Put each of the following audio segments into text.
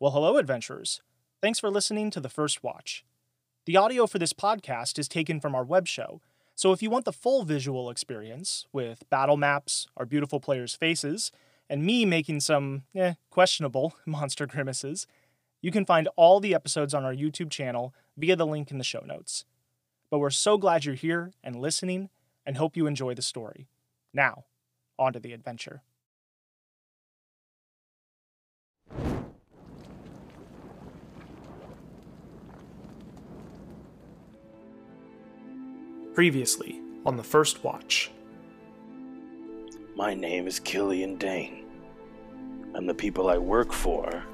Well, hello, adventurers. Thanks for listening to The First Watch. The audio for this podcast is taken from our web show, so if you want the full visual experience, with battle maps, our beautiful players' faces, and me making some, eh, questionable monster grimaces, you can find all the episodes on our YouTube channel via the link in the show notes. But we're so glad you're here and listening, and hope you enjoy the story. Now, on to the adventure. Previously on the first watch. My name is Killian Dane, and the people I work for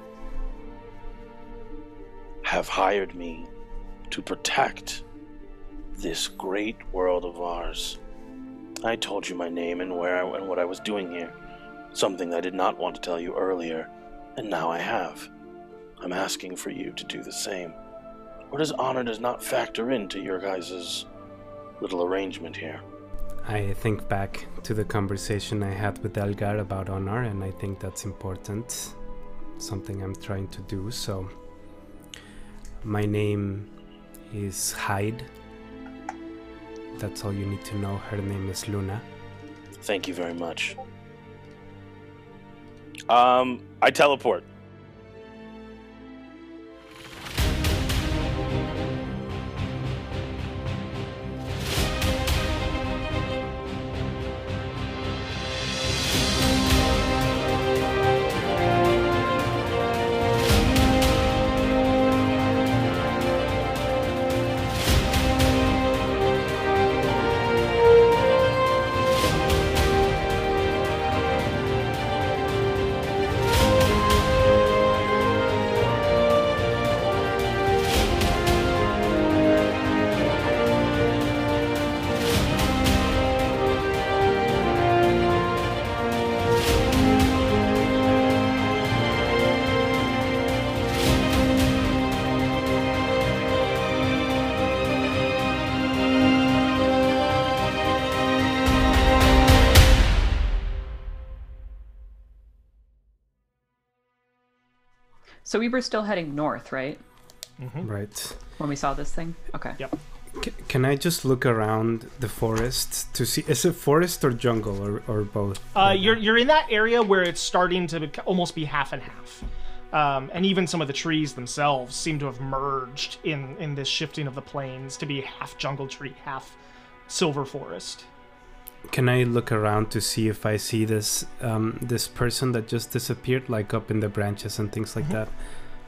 have hired me to protect this great world of ours. I told you my name and where I, and what I was doing here, something I did not want to tell you earlier, and now I have. I'm asking for you to do the same. Or does honor does not factor into your guys' little arrangement here? I think back to the conversation I had with Elgar about honor, and I think that's important. Something I'm trying to do. So, my name is Hyde. That's all you need to know. Her name is Luna. Thank you very much. Um, I teleport. So we were still heading north, right? Right. When we saw this thing? Okay. Yep. C- can I just look around the forest to see? Is it forest or jungle or, or both? Uh, you're you're in that area where it's starting to bec- almost be half and half, um, and even some of the trees themselves seem to have merged in in this shifting of the plains to be half jungle tree, half silver forest. Can I look around to see if I see this um, this person that just disappeared, like up in the branches and things like that?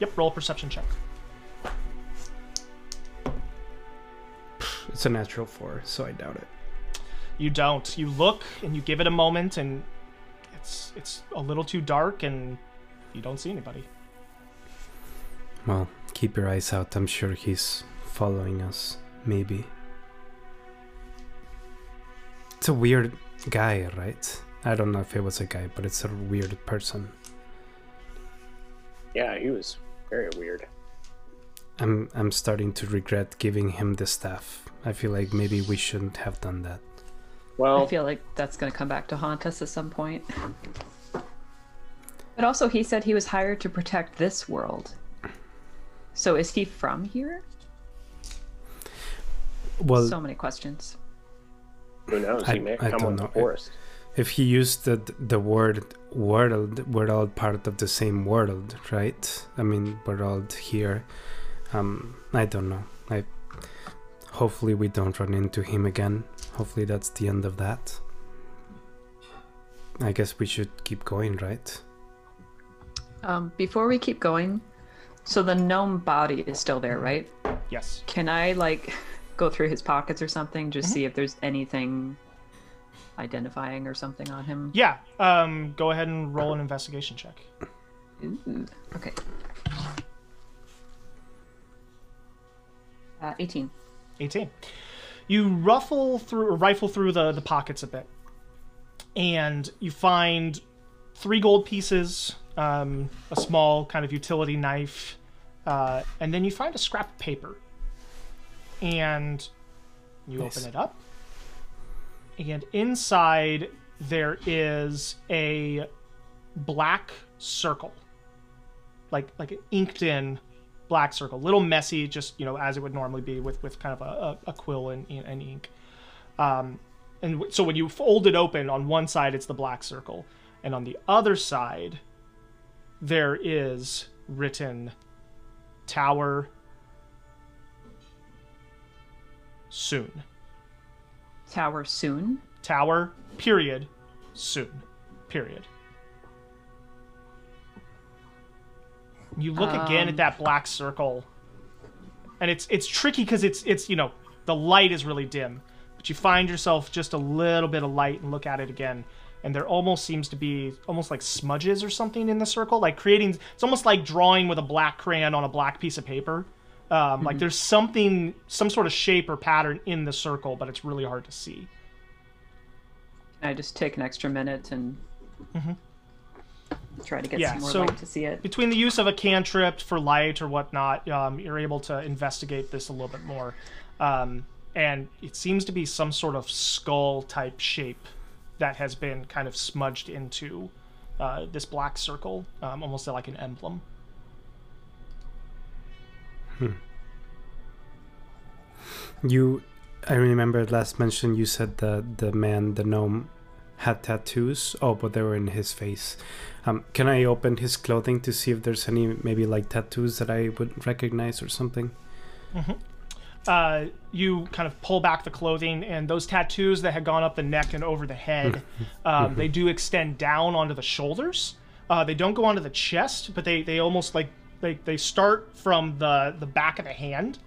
Yep. Roll perception check. It's a natural four, so I doubt it. You don't. You look and you give it a moment, and it's it's a little too dark, and you don't see anybody. Well, keep your eyes out. I'm sure he's following us. Maybe. It's a weird guy, right? I don't know if it was a guy, but it's a weird person. Yeah, he was very weird. I'm I'm starting to regret giving him the staff. I feel like maybe we shouldn't have done that. Well, I feel like that's going to come back to haunt us at some point. But also, he said he was hired to protect this world. So is he from here? Well, so many questions. Who knows? I- He may I come don't with the forest. if he used the the word world, we're all part of the same world, right? I mean, we're all here. Um, I don't know. I hopefully we don't run into him again. Hopefully that's the end of that. I guess we should keep going, right? Um, before we keep going, so the gnome body is still there, right? Yes. Can I like go through his pockets or something, just see if there's anything identifying or something on him? Yeah. Um. Go ahead and roll an investigation check. Ooh, okay. Uh, 18. 18. You ruffle through, or rifle through the, the pockets a bit, and you find three gold pieces, um, a small kind of utility knife, uh, and then you find a scrap of paper. And you Nice. open it up, and inside there is a black circle. like like an inked in black circle, little messy, just you know as it would normally be with with kind of a, a, a quill and, and ink. Um, and so when you fold it open, on one side it's the black circle, and on the other side there is written tower soon. Tower soon. Tower, period, soon, period. You look again Um. at that black circle, and it's it's tricky because it's it's you know the light is really dim, but you find yourself just a little bit of light and look at it again, and there almost seems to be almost like smudges or something in the circle, like creating. It's almost like drawing with a black crayon on a black piece of paper. Um, Like there's something, some sort of shape or pattern in the circle, but it's really hard to see. Can I just take an extra minute and try to get Mm-hmm. Yeah, some more so- light to see it? between the use of a cantrip for light or whatnot, um, you're able to investigate this a little bit more. Um, and it seems to be some sort of skull type shape that has been kind of smudged into uh, this black circle, um, almost like an emblem. You, I remember last mention you said that the man, the gnome, had tattoos. Oh, but they were in his face. Um, can I open his clothing to see if there's any maybe like tattoos that I would recognize or something? uh, you kind of pull back the clothing, and those tattoos that had gone up the neck and over the head, um, they do extend down onto the shoulders. Uh, they don't go onto the chest, but they, they almost like they, they start from the, the back of the hand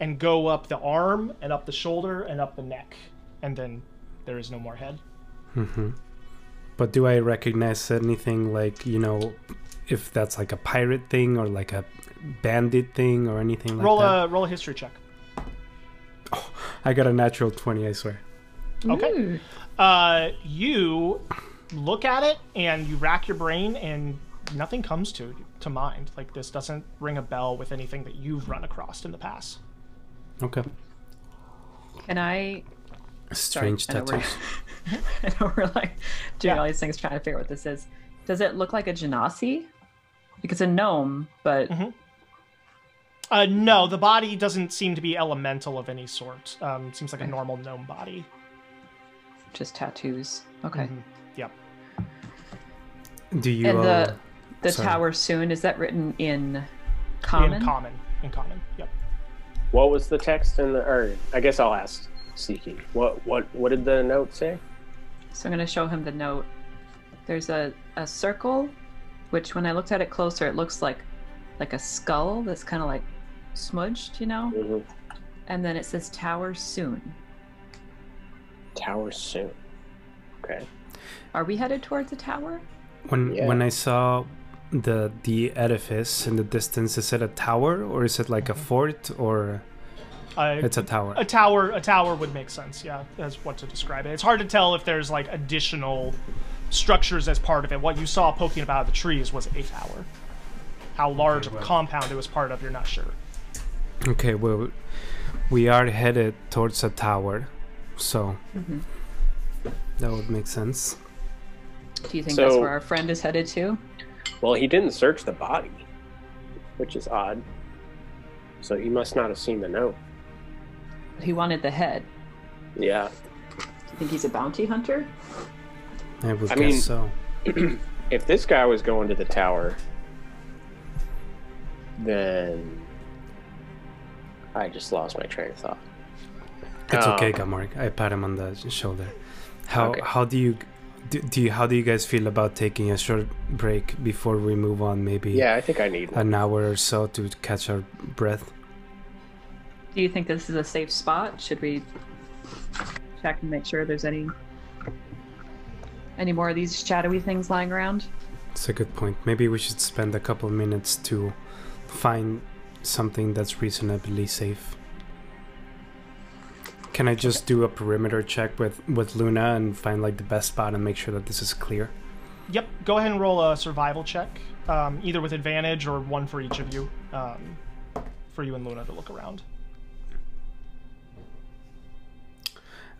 and go up the arm and up the shoulder and up the neck, and then there is no more head. Mm-hmm. But do I recognize anything like you know, if that's like a pirate thing or like a bandit thing or anything like roll that? a roll a history check. I got a natural twenty, I swear. Okay. Ooh. Uh, you look at it and you rack your brain and nothing comes to to mind. Like this doesn't ring a bell with anything that you've run across in the past. Okay. Can I? Strange I know we're- tattoos. I know we're like doing Yeah. all these things trying to figure out what this is. Does it look like a genasi? Like it's a gnome, but Mm-hmm. Uh, no, the body doesn't seem to be elemental of any sort. Um, seems like a normal gnome body. just tattoos. Okay. Mhm. Yep. Do you? And uh, the the sorry. tower soon is that written in common? In common. In common. Yep. What was the text in the? Or I guess I'll ask Siki. What what what did the note say? So I'm going to show him the note. There's a, a circle, which when I looked at it closer, it looks like like a skull that's kind of like smudged, you know. hmm And then it says tower soon. Tower soon. Okay. Are we headed towards the tower? When Yeah. when I saw the the edifice in the distance, is it a tower or is it like a fort or Uh, it's a tower? a tower. A tower would make sense. Yeah, that's what to describe it. It's hard to tell if there's like additional structures as part of it. What you saw poking about of the trees was a tower. How large of a compound it was part of, you're not sure. Okay, well, we are headed towards a tower, so Mm-hmm. that would make sense. Do you think that's where our friend is headed to? Well, he didn't search the body, which is odd. So he must not have seen the note. He wanted the head. Yeah. Do you think he's a bounty hunter? I would I guess mean- so. If this guy was going to the tower, then I just lost my train of thought. It's okay, Um, Gamorg. I pat him on the shoulder. How Okay. how do you do, do you, how do you guys feel about taking a short break before we move on? Maybe Yeah, I think I need one. an hour or so to catch our breath. Do you think this is a safe spot? Should we check and make sure there's any any more of these shadowy things lying around? It's a good point. Maybe we should spend a couple of minutes to find something that's reasonably safe. Can I just do a perimeter check with with Luna and find like the best spot and make sure that this is clear? Yep. Go ahead and roll a survival check, um, either with advantage or one for each of you, um, for you and Luna to look around.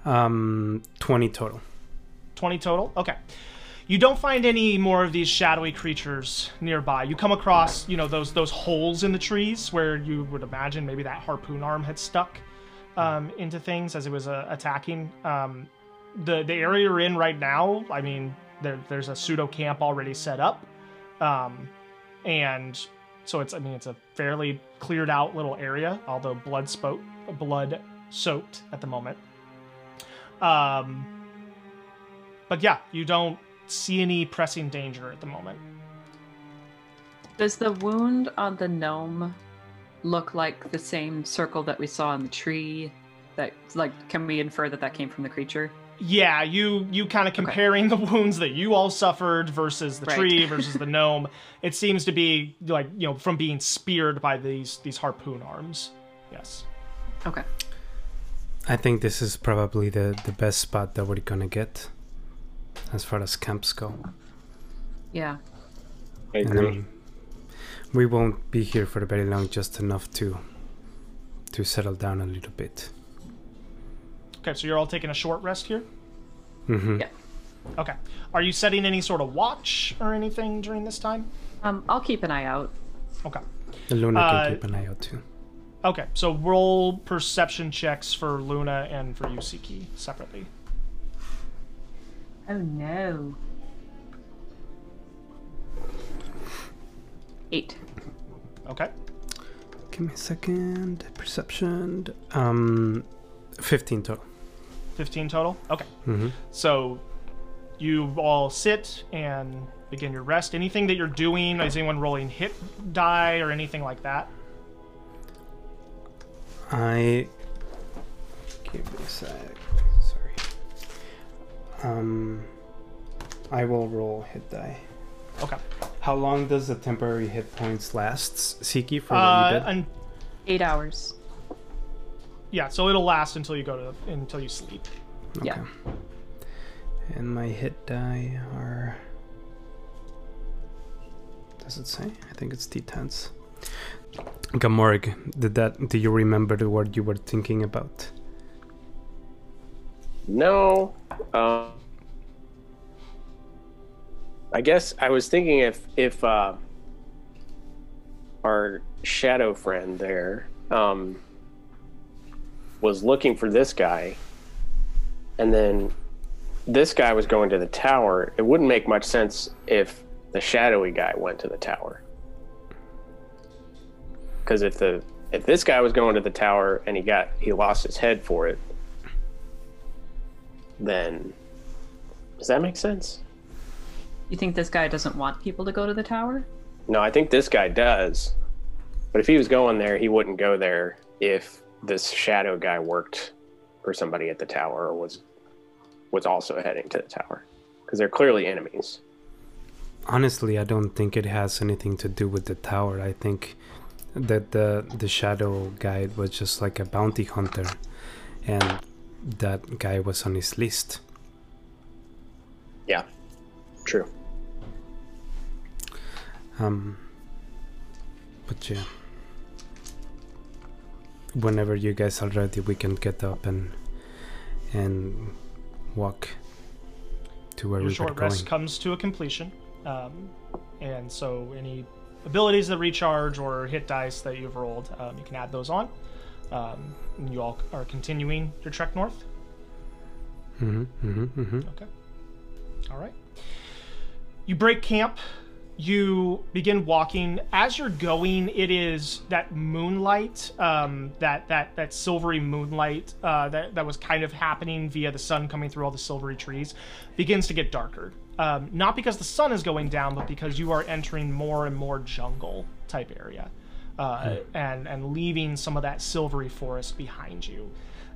Um, twenty total. 20 total. Okay. You don't find any more of these shadowy creatures nearby. You come across, you know, those those holes in the trees where you would imagine maybe that harpoon arm had stuck um, into things as it was uh, attacking. Um, the the area you're in right now, I mean, there, there's a pseudo camp already set up, um, and so it's I mean it's a fairly cleared out little area, although blood spoke blood soaked at the moment. Um, but yeah, you don't see any pressing danger at the moment. Does the wound on the gnome look like the same circle that we saw in the tree? That like, can we infer that that came from the creature? Yeah, you you kind of comparing the wounds that you all suffered versus the Right. tree versus the gnome. It seems to be like you know from being speared by these these harpoon arms. Yes. Okay. I think this is probably the, the best spot that we're gonna get as far as camps go. Yeah. I And agree. Then we won't be here for very long, just enough to to settle down a little bit. Okay, so you're all taking a short rest here. Mm-hmm. Yeah. Okay. Are you setting any sort of watch or anything during this time? Um, I'll keep an eye out. Okay. Luna Uh, can keep an eye out too. Okay, so roll perception checks for Luna and for Yusiki separately. Oh no. Eight. Okay. Give me a second. Perception. Um, fifteen total. 15 total? Okay. hmm So you all sit and begin your rest. Anything that you're doing, is anyone rolling hit die or anything like that? I give me a sec. Sorry. Um, I will roll hit die. Okay. How long does the temporary hit points last, Siki? For what Uh, you did? and Eight hours. yeah, so it'll last until you go to until you sleep. yeah. And my hit die are. Does it say? I think it's D10s. Gamorg, did that? Do you remember the word you were thinking about? No. Um, I guess I was thinking if if uh, our shadow friend there um, was looking for this guy, and then this guy was going to the tower, it wouldn't make much sense if the shadowy guy went to the tower. Because if the if this guy was going to the tower and he got he lost his head for it, then does that make sense? You think this guy doesn't want people to go to the tower? No, I think this guy does. But if he was going there, he wouldn't go there if this shadow guy worked for somebody at the tower or was was also heading to the tower because they're clearly enemies. Honestly, I don't think it has anything to do with the tower. I think that the the shadow guy was just like a bounty hunter, and that guy was on his list. Yeah. True. Um, but yeah, whenever you guys are ready, we can get up and and walk to where Your we short going. rest comes to a completion, um, and so any abilities that recharge or hit dice that you've rolled, um, you can add those on. Um, and you all are continuing your trek north. Mm-hmm, hmm hmm Okay. All right. You break camp. You begin walking. As you're going, it is that moonlight, um, that that that silvery moonlight uh, that that was kind of happening via the sun coming through all the silvery trees, begins to get darker. Um, not because the sun is going down, but because you are entering more and more jungle type area, uh, and and leaving some of that silvery forest behind you.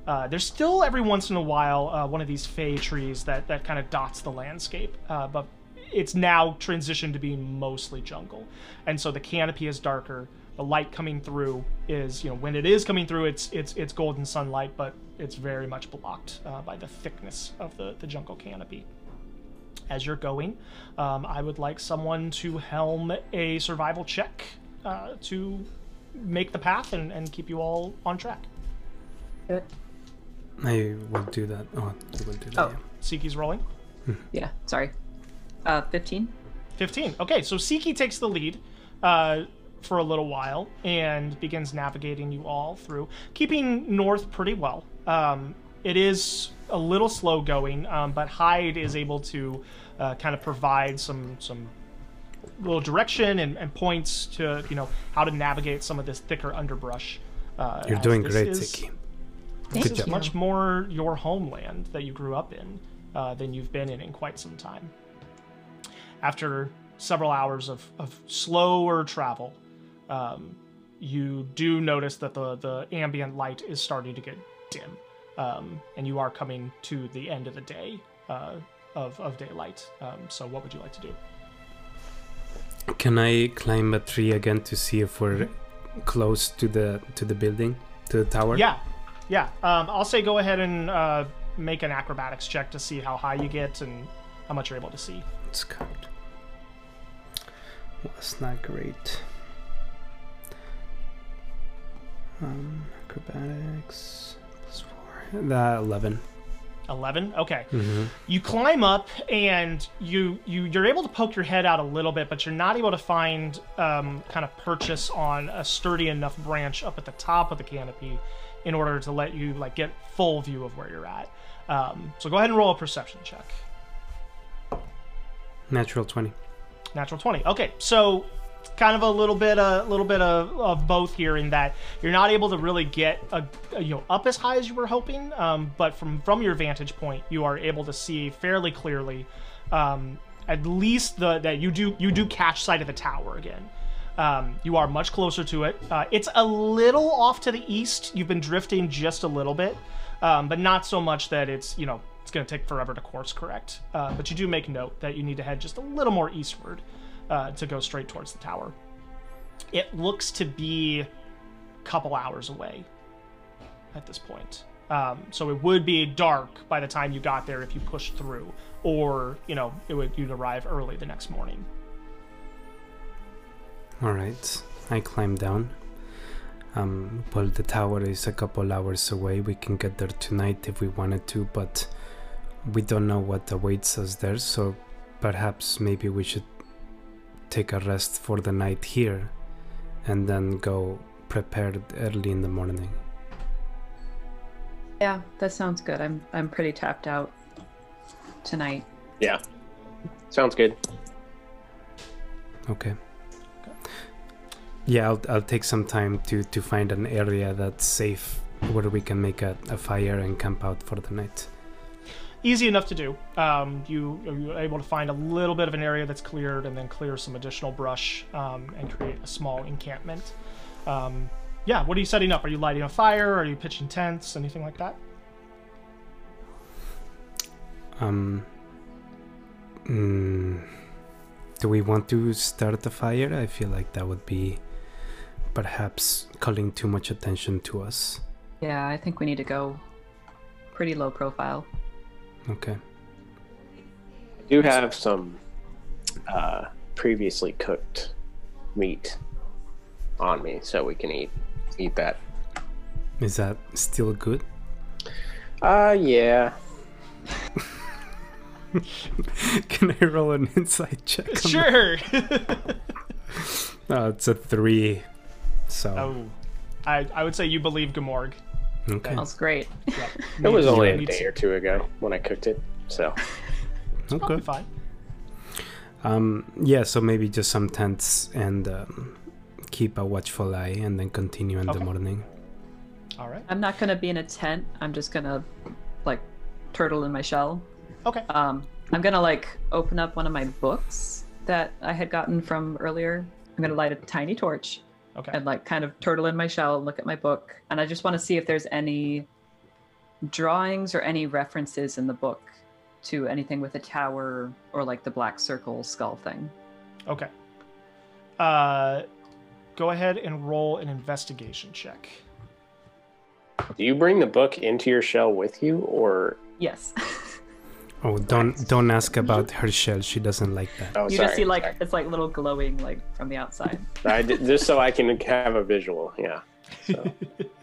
Uh, there's still every once in a while uh, one of these fey trees that, that kind of dots the landscape, uh, but it's now transitioned to being mostly jungle. And so the canopy is darker. The light coming through is, you know, when it is coming through, it's it's it's golden sunlight, but it's very much blocked uh, by the thickness of the, the jungle canopy. As you're going, um, I would like someone to helm a survival check uh, to make the path and, and keep you all on track. I will do that. Oh, you will do that. Oh. yeah. Siki's rolling. Yeah, sorry. Uh, 15. 15. Okay, so Siki takes the lead uh, for a little while and begins navigating you all through, keeping north pretty well. Um, it is a little slow going, um, but Hyde is able to uh, kind of provide some some little direction and, and points to you know how to navigate some of this thicker underbrush. Uh, You're doing great, is- Siki. Thank This is job. much more your homeland that you grew up in uh, than you've been in in quite some time. After several hours of, of slower travel, um, you do notice that the, the ambient light is starting to get dim, um, and you are coming to the end of the day uh, of, of daylight. Um, so, what would you like to do? Can I climb a tree again to see if we're close to the to the building, to the tower? Yeah, yeah. Um, I'll say go ahead and uh, make an acrobatics check to see how high you get and how much you're able to see. It's good. Was not great. Um, acrobatics plus four. The eleven. 11 okay Mm-hmm. you climb up and you you you're able to poke your head out a little bit but you're not able to find um, kind of purchase on a sturdy enough branch up at the top of the canopy in order to let you like get full view of where you're at um, so go ahead and roll a perception check Natural twenty. Natural 20 okay so kind of a little bit a little bit of, of both here in that you're not able to really get a, a, you know up as high as you were hoping um, but from from your vantage point you are able to see fairly clearly um, at least the that you do you do catch sight of the tower again. Um, you are much closer to it. Uh, it's a little off to the east. You've been drifting just a little bit um, but not so much that it's you know it's going to take forever to course correct uh, but you do make note that you need to head just a little more eastward uh, to go straight towards the tower. It looks to be a couple hours away at this point. Um, so it would be dark by the time you got there if you pushed through, or you know, it would you'd arrive early the next morning. All right. I climb down. Um, well, the tower is a couple hours away. We can get there tonight if we wanted to, but we don't know what awaits us there. So perhaps maybe we should take a rest for the night here, and then go prepared early in the morning. Yeah, that sounds good. I'm I'm pretty tapped out tonight. Yeah. Sounds good. Okay. Yeah, I'll, I'll take some time to, to find an area that's safe where we can make a, a fire and camp out for the night. Easy enough to do. Um, you you're able to find a little bit of an area that's cleared, and then clear some additional brush um, and create a small encampment. Um, yeah, what are you setting up? Are you lighting a fire? Are you pitching tents? Anything like that? Um, mm, do we want to start a fire? I feel like that would be perhaps calling too much attention to us. Yeah, I think we need to go pretty low profile. Okay. I do have some uh, previously cooked meat on me, so we can eat eat that. Is that still good? Uh, yeah. Can I roll an insight check? on that? Sure. Oh, it's a three. So, oh, I I would say you believe Gamorg. Okay. Smells great. Yeah, It was needs- only a day or two ago when I cooked it, so Probably Okay. fine. Um, yeah, so maybe just some tents and um, keep a watchful eye and then continue in Okay. the morning. All right. I'm not gonna be in a tent. I'm just gonna like turtle in my shell. Okay. Um, I'm gonna like open up one of my books that I had gotten from earlier. I'm gonna light a tiny torch Okay. and like kind of turtle in my shell and look at my book. And I just want to see if there's any drawings or any references in the book to anything with a tower or like the black circle skull thing. Okay. Uh, go ahead and roll an investigation check. do you bring the book into your shell with you, or Yes. Oh, don't don't ask about her shell. She doesn't like that. oh, you sorry, just see like sorry. it's like little glowing like from the outside. I did, just so I can have a visual. Yeah. So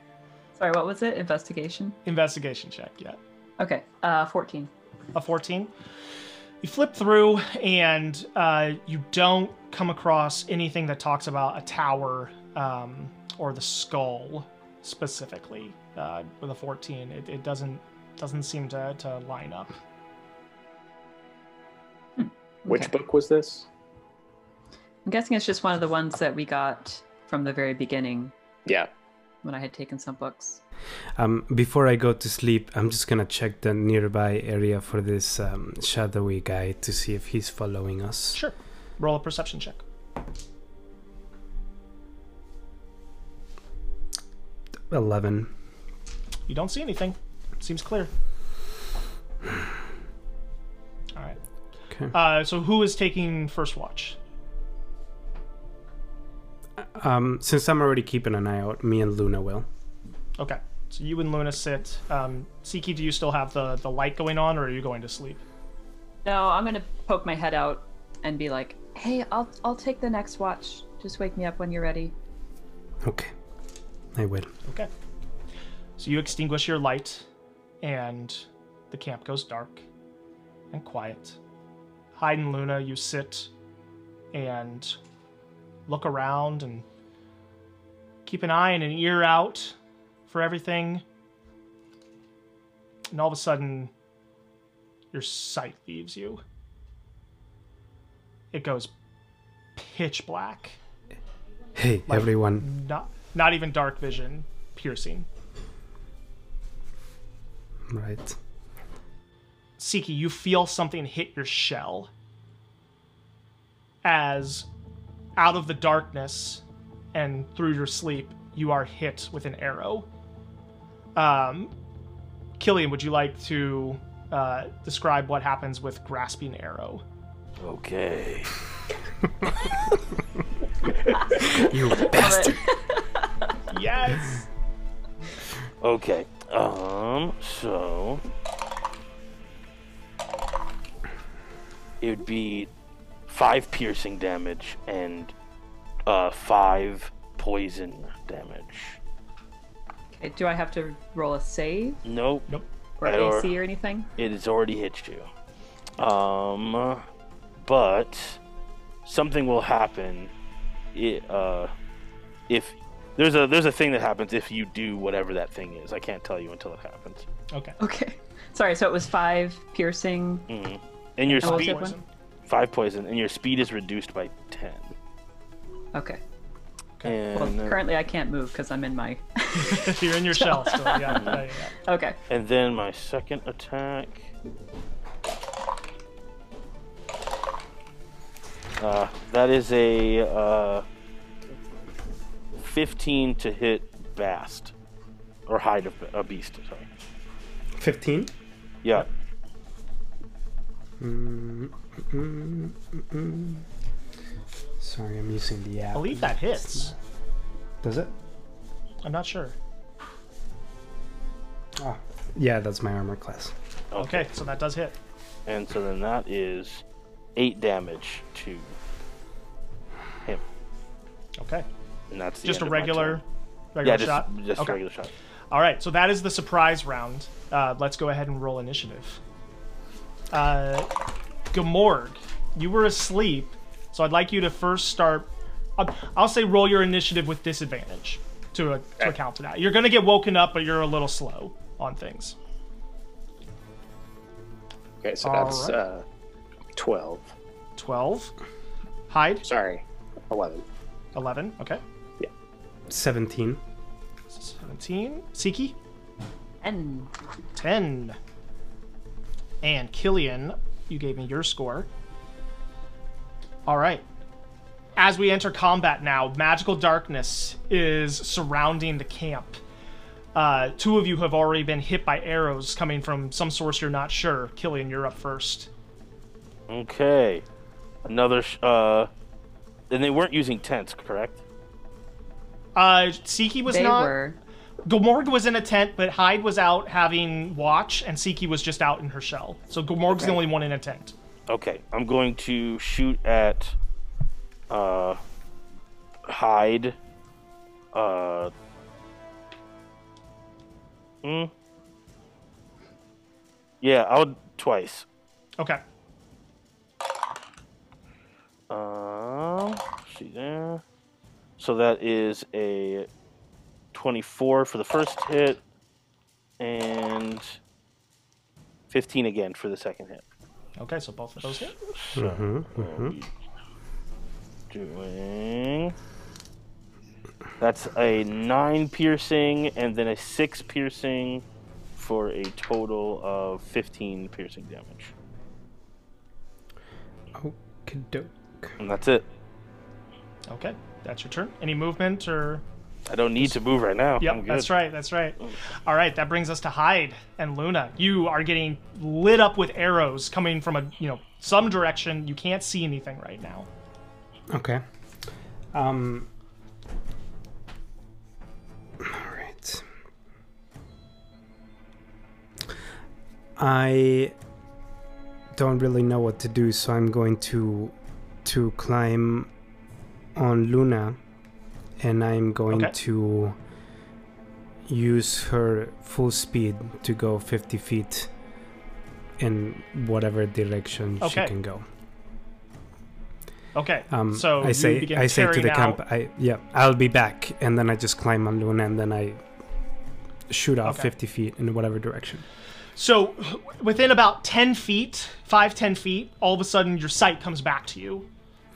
Sorry, what was it? Investigation. Investigation check. Yeah. Okay, uh, 14. A 14. You flip through, and uh, you don't come across anything that talks about a tower um, or the skull specifically. Uh, with a 14, it, it doesn't doesn't seem to, to line up. Which Okay. book was this? I'm guessing it's just one of the ones that we got from the very beginning Yeah. when I had taken some books. Um, before I go to sleep, I'm just gonna check the nearby area for this um, shadowy guy to see if he's following us. Sure. Roll a perception check. Eleven. You don't see anything. Seems clear. All right. Okay. Uh, so who is taking first watch? Um, since I'm already keeping an eye out, me and Luna will. Okay. So you and Luna sit. Um, Siki, do you still have the, the light going on, or are you going to sleep? No, I'm gonna poke my head out and be like, "Hey, I'll I'll take the next watch. Just wake me up when you're ready." Okay. I will. Okay. So you extinguish your light, and the camp goes dark and quiet. Hyde and Luna, you sit and look around and keep an eye and an ear out for everything. And all of a sudden, your sight leaves you. It goes pitch black. Hey, Like- everyone. Not not even dark vision, piercing. Right. Siki, you feel something hit your shell as out of the darkness and through your sleep, you are hit with an arrow. Um, Killian, would you like to uh, describe what happens with grasping arrow? Okay. You bastard. Yes. Okay. Um. So it would be five piercing damage and uh five poison damage. Okay, do I have to roll a save Nope. Nope. or or- AC or anything? It has already hit you. Um, but something will happen. It, uh, if there's a there's a thing that happens if you do whatever that thing is. I can't tell you until it happens. Okay. Okay. Sorry, so it was five piercing. hmm And your And speed the five poison, and your speed is reduced by ten. Okay. Okay. Well, And uh, currently I can't move because I'm in my. You're in your shell still. Yeah. yeah, yeah, yeah. okay. and then my second attack. Uh, that is a uh, 15 to hit Bast. Or hide a, a beast, sorry. 15? Yeah. Mm, mm, mm, mm. Sorry, I'm using the app. I believe that hits. Does it? I'm not sure. Ah, yeah, that's my armor class. Okay, so that does hit. And so then that is 8 damage to him. Okay. And that's the Just a end of my regular, turn. regular Yeah, just, shot. just okay. a regular shot. All right, so that is the surprise round. Uh, let's go ahead and roll initiative. Uh, Gamorg, you were asleep, so I'd like you to first start. I'll, I'll say roll your initiative with disadvantage to, uh, to account for that. You're going to get woken up, but you're a little slow on things. Okay, so All that's right. uh, 12. 12. Hyde? Sorry, 11. 11. Okay. Yeah. 17. 17. Siki, And 10. And Killian, you gave me your score. All right. As we enter combat now, magical darkness is surrounding the camp. Uh, two of you have already been hit by arrows coming from some source you're not sure. Killian, you're up first. Okay. Another. Sh- uh, and they weren't using tents, correct? Uh, Siki was they not. were. Gamorg was in a tent, but Hyde was out having watch, and Siki was just out in her shell. So Gamorg's the only one in a tent. Okay, I'm going to shoot at uh Hyde. Uh hmm. Yeah, I'll twice. Okay. Um, see there. So that is a 24 for the first hit, and 15 again for the second hit. Okay, so both of those hit. Mm-hmm, mm-hmm. Doing. That's a 9 piercing and then a 6 piercing for a total of 15 piercing damage. Okie doke. And that's it. Okay, that's your turn. Any movement or? I don't need to move right now. I'm Yep, good. that's right. That's right. All right, that brings us to Hyde and Luna. You are getting lit up with arrows coming from a you know some direction. You can't see anything right now. Okay. Um. All right. I don't really know what to do, so I'm going to to climb on Luna, and I'm going Okay. to use her full speed to go 50 feet in whatever direction Okay. she can go. Okay, Um, so I say I say to the tearing camp, I yeah, I'll be back, and then I just climb on Luna, and then I shoot off Okay. 50 feet in whatever direction. So within about 10 feet, 5, 10 feet, all of a sudden your sight comes back to you.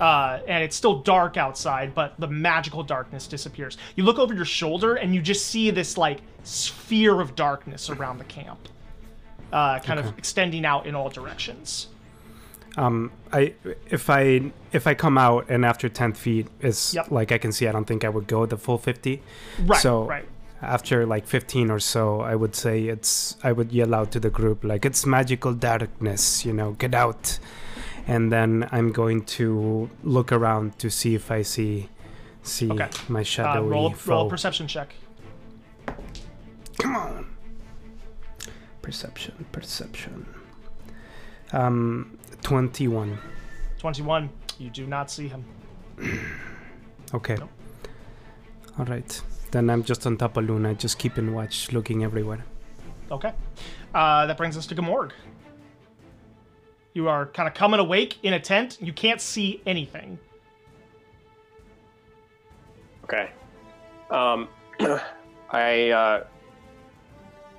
Uh, and it's still dark outside, but the magical darkness disappears. You look over your shoulder and you just see this like sphere of darkness around the camp, uh, kind of extending out in all directions. Um, I if I if I come out and after 10 feet is Yep. like I can see, I don't think I would go the full 50. Right, So right. after like 15 or so, I would say it's I would yell out to the group like it's magical darkness, you know, get out. And then I'm going to look around to see if I see see Okay. my Uh, shadowy roll, foe. roll perception check. Come on. Perception, perception. Um, 21. 21. You do not see him. Okay. All right. Then I'm just on top of Luna, just keeping watch, looking everywhere. Okay. Uh, that brings us to Gamorg. You are kind of coming awake in a tent. You can't see anything. Okay. Um, I uh,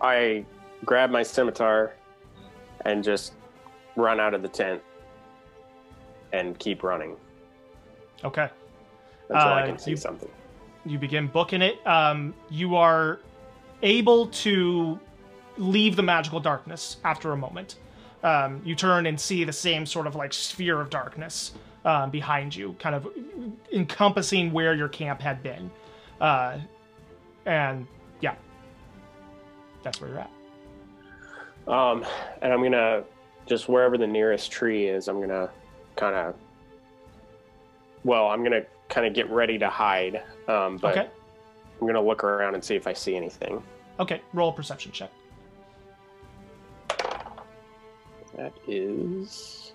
I grab my scimitar and just run out of the tent and keep running Okay. until I Uh, can see you- something. You begin booking it. Um, you are able to leave the magical darkness after a moment. Um, you turn and see the same sort of like sphere of darkness um, behind you, kind of encompassing where your camp had been. Uh, and yeah, that's where you're at. Um, and I'm gonna just wherever the nearest tree is, I'm gonna kind of. Well, I'm gonna kind of get ready to hide, um, but Okay. I'm gonna look around and see if I see anything. Okay. Roll a perception check. That is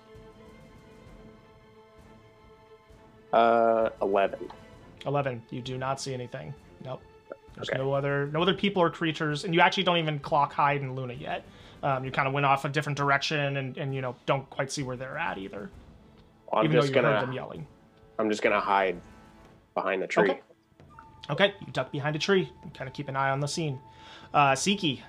uh eleven. 11 you do not see anything nope there's Okay. no other no other people or creatures and you actually don't even clock Hyde and luna yet um, you kind of went off a different direction and, and you know don't quite see where they're at either I'm even though just you heard them gonna yelling I'm just gonna hide behind the tree. Okay. okay you duck behind a tree and kind of keep an eye on the scene uh Siki.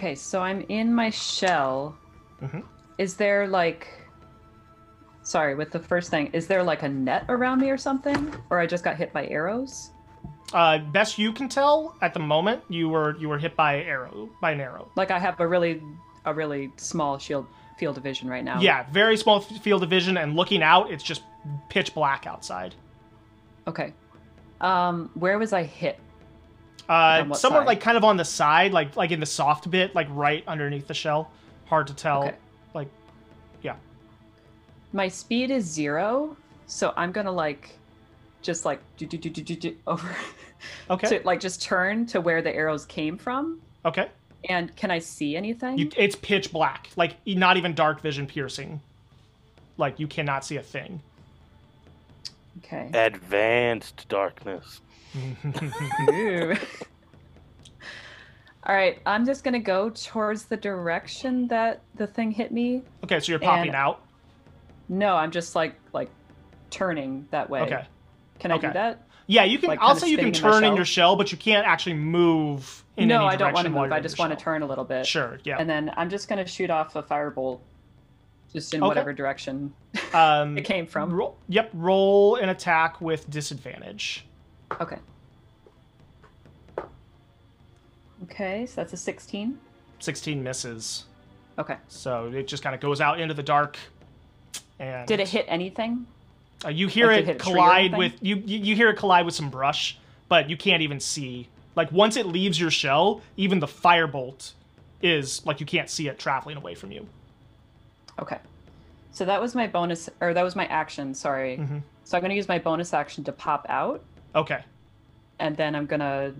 Okay, so I'm in my shell. Mhm. Is there like. Sorry, with the first thing, is there like a net around me or something? Or I just got hit by arrows? uh best you can tell at the moment you were you were hit by arrow by an arrow Like I have a really a really small shield field of vision right now. yeah very small field of vision and looking out it's just pitch black outside Okay. Um, where was I hit? Uh, somewhere side? like kind of on the side, like like in the soft bit, like right underneath the shell. Hard to tell. Okay. Like, yeah. My speed is zero, so I'm gonna like just like do do do do do do over Okay. to like just turn to where the arrows came from. okay. And can I see anything? You, it's pitch black, like not even dark vision piercing. Like you cannot see a thing. Okay. Advanced darkness. All right, I'm just gonna go towards the direction that the thing hit me. Okay, so you're popping And- out. No, I'm just like like turning that way. Okay. Can I Okay. do that? Yeah, you can. Like, I'll kinda say you can spinning in my turn in shell? your shell, but you can't actually move in no, any I don't want to direction while move. you're I in just your want to shell. turn a little bit. Sure. Yeah. And then I'm just gonna shoot off a firebolt, just in Okay. whatever direction Um, it came from. Roll, yep. Roll an attack with disadvantage. Okay. Okay, so that's a 16. 16 misses. Okay. So it just kind of goes out into the dark. And Did it hit anything? Uh, you hear like, it it hit a tree or collide with you, you. You hear it collide with some brush, but you can't even see. Like once it leaves your shell, even the firebolt is like you can't see it traveling away from you. Okay. So that was my bonus, or that was my action, sorry. Mhm. So I'm going to use my bonus action to pop out, Okay. and then I'm going to,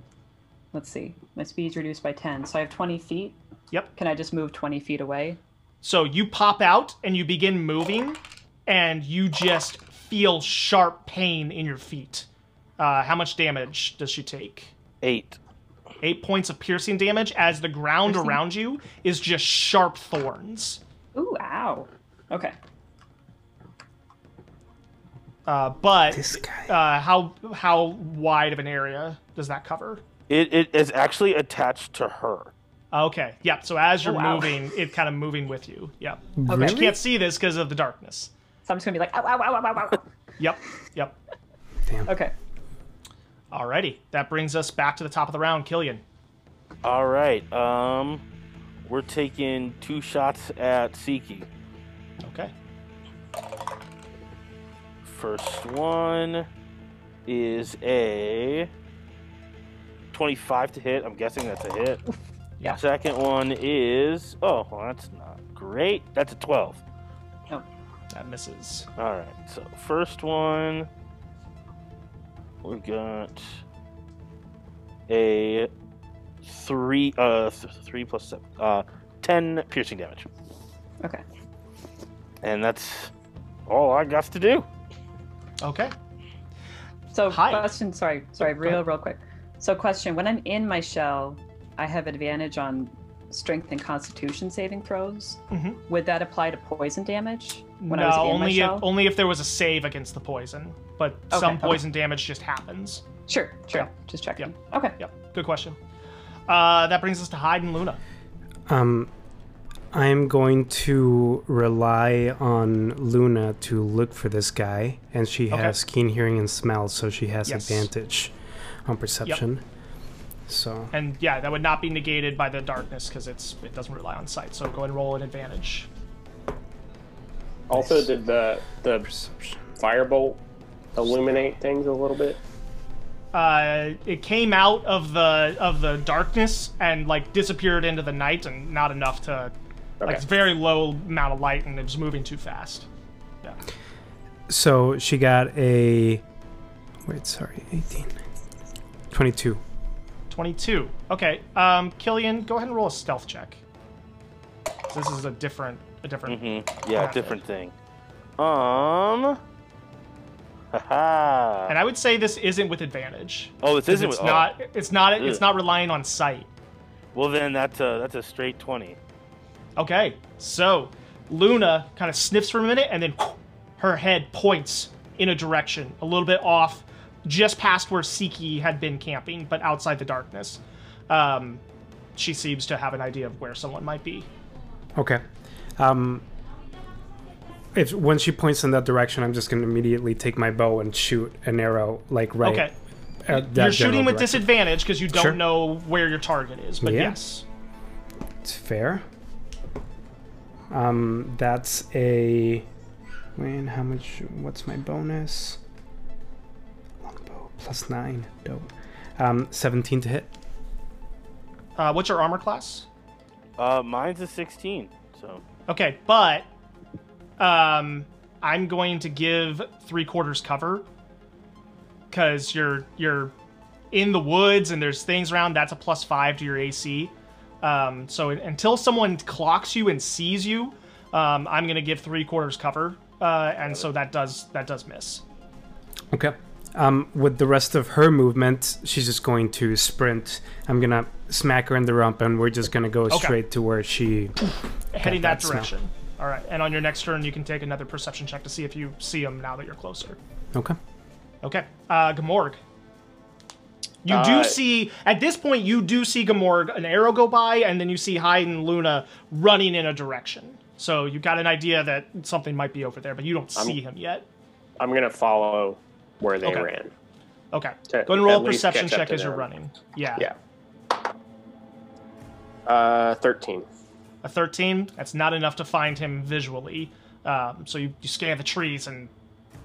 let's see, my speed's reduced by 10. So I have 20 feet. Yep. Can I just move 20 feet away? So you pop out and you begin moving, and you just feel sharp pain in your feet. Uh, how much damage does she take? Eight. Eight points of piercing damage as the ground Piercing? around you is just sharp thorns. Ooh, ow. Okay. Uh, but This guy. uh, how how wide of an area does that cover? It, it is actually attached to her. Okay, yep. So as you're Oh, wow. moving, it kind of moving with you. Yep. Okay. You can't see this because of the darkness. So I'm just going to be like, ow, ow, ow, ow, ow, ow. Yep. Yep. Damn. Okay. Alrighty, that brings us back to the top of the round, Killian. All right. Um, we're taking two shots at Siki. Okay. First one is a 25 to hit. I'm guessing that's a hit. Yeah. Second one is oh, well, that's not great. That's a 12. That misses. All right. So first one, we got a three, uh, th- three plus seven, uh, ten piercing damage, Okay. And that's all I got to do. Okay. So Hi. question, sorry, sorry, real, real quick. So question, when I'm in my shell, I have advantage on strength and constitution saving throws. Mhm. Would that apply to poison damage when no, I was in my only if, only if there was a save against the poison. But Okay, some okay. poison damage just happens. Sure, sure. Yeah. Just checking. Okay. Yep. Good question. Uh, that brings us to Hyde and Luna. Um, I'm going to rely on Luna to look for this guy, and she Okay. has keen hearing and smell, so she has Yes. advantage on perception. So And yeah, that would not be negated by the darkness because it's it doesn't rely on sight. So go ahead and roll an advantage. Also, did the the perception. firebolt illuminate things a little bit? Uh, it came out of the of the darkness and like disappeared into the night, and not enough to like it's very low amount of light, and it's moving too fast. Yeah. So she got a. Wait, sorry, 18. 22. 22. Okay. Um, Killian, go ahead and roll a stealth check. This is a different a different. Mm-hmm. Yeah, Method. different thing. Um. Haha. And I would say this isn't with advantage. oh, this 'cause isn't. It's with- oh. not. It's not. It's Ugh. not relying on sight. Well, then that's a that's a straight twenty. Okay, so Luna kind of sniffs for a minute and then her head points in a direction a little bit off, just past where Siki had been camping, but outside the darkness. Um, she seems to have an idea of where someone might be. Okay. Um, if when she points in that direction, I'm just gonna immediately take my bow and shoot an arrow, like right. Okay, at that you're shooting with direction. disadvantage because you don't Sure. know where your target is, but Yeah. yes. It's fair. Um, that's a. Wait, how much? What's my bonus? Longbow plus nine. Dope. Um, 17 to hit. Uh, what's your armor class? Uh, mine's a sixteen. So Okay, but um, I'm going to give three quarters cover because you're you're in the woods and there's things around. That's a plus five to your AC. Um, so until someone clocks you and sees you, um, I'm gonna give three quarters cover, uh, and so that does that does miss. Okay. Um, with the rest of her movement, she's just going to sprint. I'm gonna smack her in the rump, and we're just gonna go Okay. straight to where she. Heading that that smell. direction. All right. And on your next turn, you can take another perception check to see if you see him now that you're closer. Okay. Okay. Uh, Gamorg. You do Uh, see at this point you do see Gamorg an arrow go by, and then you see Hyde and Luna running in a direction. So you got an idea that something might be over there, but you don't see him yet. I'm gonna follow where they Okay. ran. Okay. To Go and roll a perception check as you're running. Yeah. Yeah. Uh, thirteen. A 13. That's not enough to find him visually. Um, so you, you scan the trees and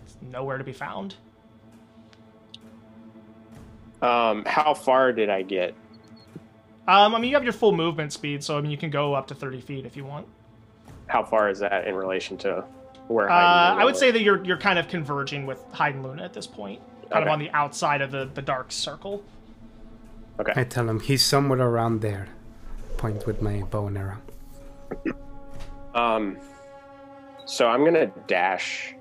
it's nowhere to be found. Um, how far did I get? Um, I mean, you have your full movement speed, so I mean, you can go up to 30 feet if you want. How far is that in relation to where? Uh, Hyde I would Luna say that you're you're kind of converging with Hyde and Luna at this point, kind of on the outside of the, the dark circle. Okay. I tell him he's somewhere around there. Point with my bow and arrow. Um, so I'm gonna dash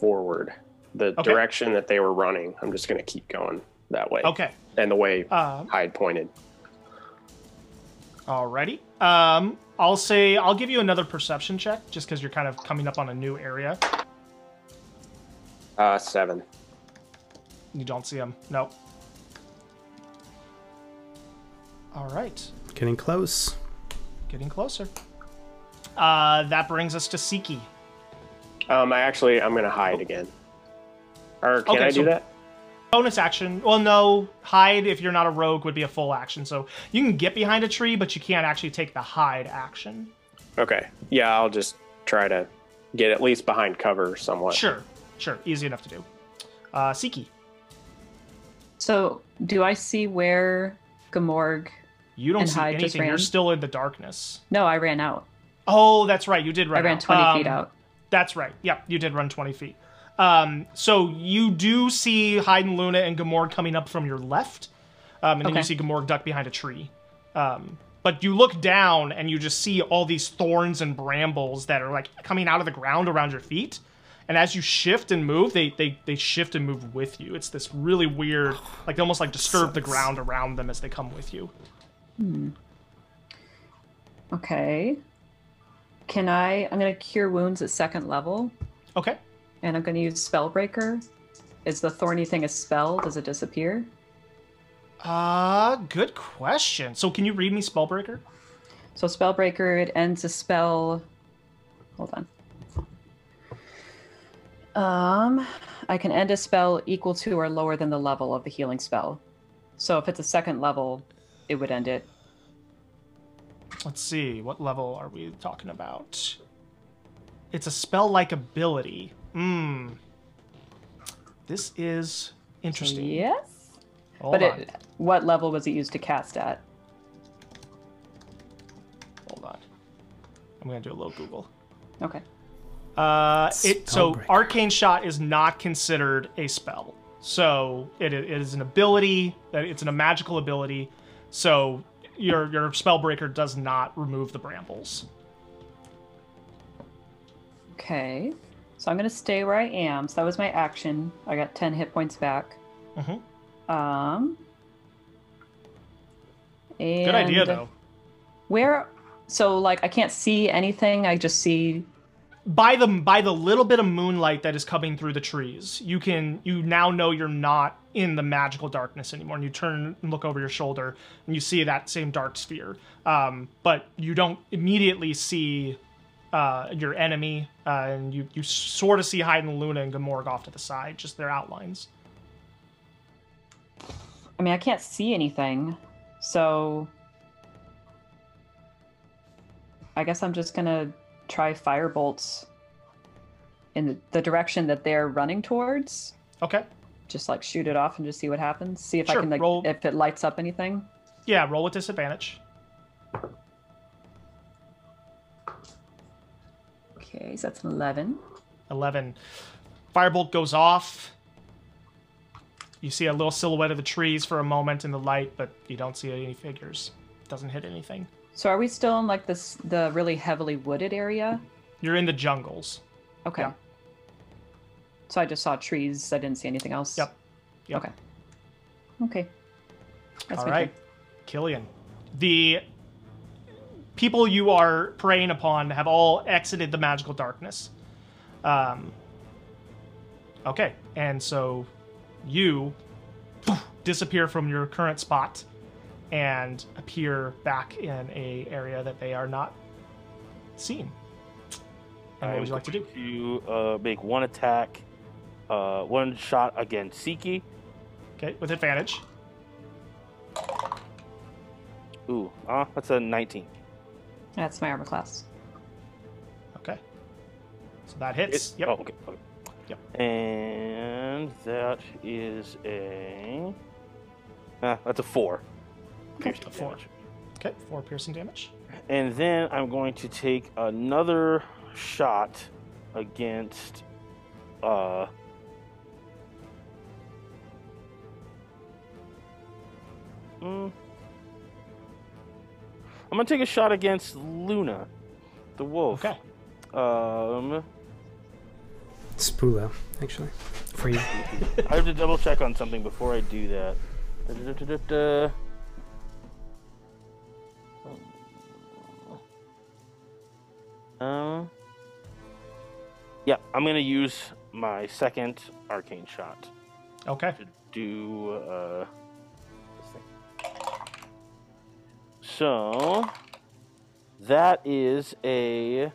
forward the Okay. direction that they were running. I'm just gonna keep going that way. Okay. And the way Uh, Hyde pointed. alrighty. Um, I'll say I'll give you another perception check just because you're kind of coming up on a new area. Uh, seven. You don't see him. No. All right. Getting close. Getting closer. Uh, that brings us to Siki. Um, I actually I'm gonna hide again. Or can Okay, I do so- that? Bonus action. Well, no. Hide if you're not a rogue would be a full action. So you can get behind a tree, but you can't actually take the hide action. Okay. Yeah, I'll just try to get at least behind cover somewhat. Sure. Sure. Easy enough to do. Uh, Siki. So, do I see where Gamorg? You don't And see Hyde just anything. You're still in the darkness. No, I ran out. Oh, that's right. You did run I ran out. 20 feet Um, out. That's right. Yep, you did run 20 feet. Um, so you do see Hyde and Luna and Gamorg coming up from your left, um, and then you see Gamorg duck behind a tree. Um, but you look down and you just see all these thorns and brambles that are like coming out of the ground around your feet. And as you shift and move, they they, they shift and move with you. It's this really weird, like they almost like disturb the ground around them as they come with you. Okay. Can I? I'm gonna cure wounds at second level, Okay. And I'm gonna use Spellbreaker. Is the thorny thing a spell? Does it disappear? Uh, good question. So can you read me Spellbreaker? So Spellbreaker, it ends a spell. Hold on. Um, I can end a spell equal to or lower than the level of the healing spell. So if it's a second level, it would end it. Let's see, what level are we talking about? It's a spell-like ability. Hmm. This is interesting. Yes. Hold but on. it, what level was it used to cast at? Hold on. I'm gonna do a little Google. Okay. Uh, it so arcane shot is not considered a spell. So it, it is an ability. That it's a magical ability. So your your spellbreaker does not remove the brambles. Okay. So I'm gonna stay where I am. So that was my action. I got 10 hit points back. Mhm. Um. Good idea though. Where? So like I can't see anything. I just see. by the by the little bit of moonlight that is coming through the trees you can you now know you're not in the magical darkness anymore and you turn and look over your shoulder and you see that same dark sphere um, but you don't immediately see uh, your enemy uh, and you, you sort of see and Luna and Gamorg off to the side just their outlines I mean, I can't see anything. So. I guess I'm just gonna try fire bolts in the, the direction that they're running towards. okay Just like shoot it off and just see what happens. See if Sure, I can like roll- if it lights up anything. yeah roll with disadvantage Okay, so that's an eleven. 11 firebolt goes off you see a little silhouette of the trees for a moment in the light but you don't see any figures doesn't hit anything So are we still in like this the really heavily wooded area? You're in the jungles. Okay. Yeah. So I just saw trees. I didn't see anything else. Yep. Yep. Okay. Okay. That's All turn. Killian. The people you are preying upon have all exited the magical darkness. Um, okay, and so you disappear from your current spot and appear back in a area that they are not seen. And what would you like to do? You uh, make one attack, uh, one shot against Siki. Okay, with advantage. Ooh, uh, that's a 19. That's my armor class. Okay. So that hits. It- yep. Oh, okay. okay. Yep. And that is a. Ah, that's a four. Piercing a four. damage. Okay, four piercing damage. And then I'm going to take another shot against. Uh. Mm. I'm gonna take a shot against Luna, the wolf. Okay. Um, Spula, actually, for you. I have to double check on something before I do that. Da-da-da-da-da. Um. Yeah, I'm gonna use my second arcane shot Okay. to do uh. So that is a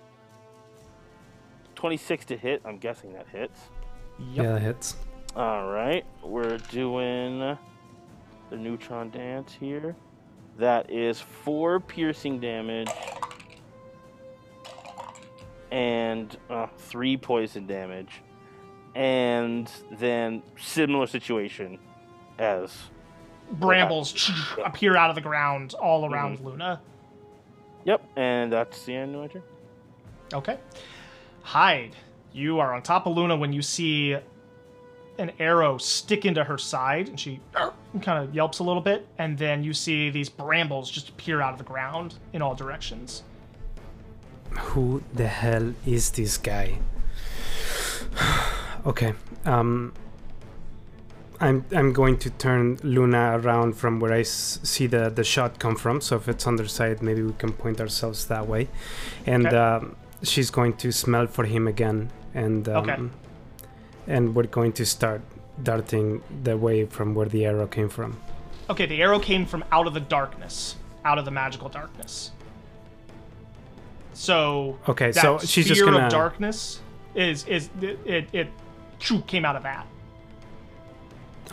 26 to hit. I'm guessing that hits. Yep. Yeah, that hits. All right, we're doing the neutron dance here. That is four piercing damage and uh, three poison damage, and then similar situation as Brambles appear out of the ground all around Luna. yep, and that's the end of my turn. Okay. Hyde, you are on top of Luna when you see an arrow stick into her side, and she kind of yelps a little bit, and then you see these brambles just appear out of the ground in all directions. Who the hell is this guy? okay. Um I'm I'm going to turn Luna around from where I s- see the the shot come from. So if it's on their side, maybe we can point ourselves that way. And Okay. um, she's going to smell for him again, and um, Okay. and we're going to start darting the way from where the arrow came from. Okay, the arrow came from out of the darkness, out of the magical darkness. So Okay, so she's just gonna- of darkness is is it it, it came out of that.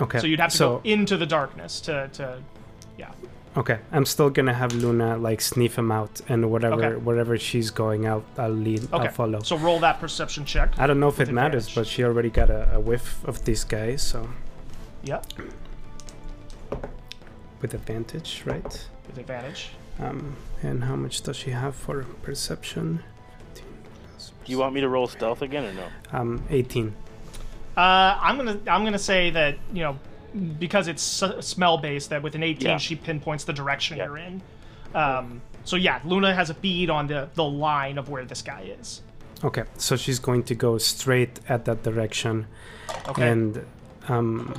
Okay. So you'd have to so, go into the darkness to to yeah. Okay, I'm still gonna have Luna like sniff him out, and whatever Okay. wherever she's going out, I'll lead. Okay. I'll follow. So roll that perception check. I don't know if it matters, advantage. but she already got a, a whiff of this guy, so Yep, with advantage, right? with advantage. Um, and how much does she have for perception? Do you want me to roll stealth again or no? Um, 18. Uh, I'm gonna I'm gonna say that you know because it's s- smell based that with an 18 Yeah. she pinpoints the direction Yeah. you're in. Um, so yeah, Luna has a bead on the the line of where this guy is. Okay, so she's going to go straight at that direction, Okay, and um,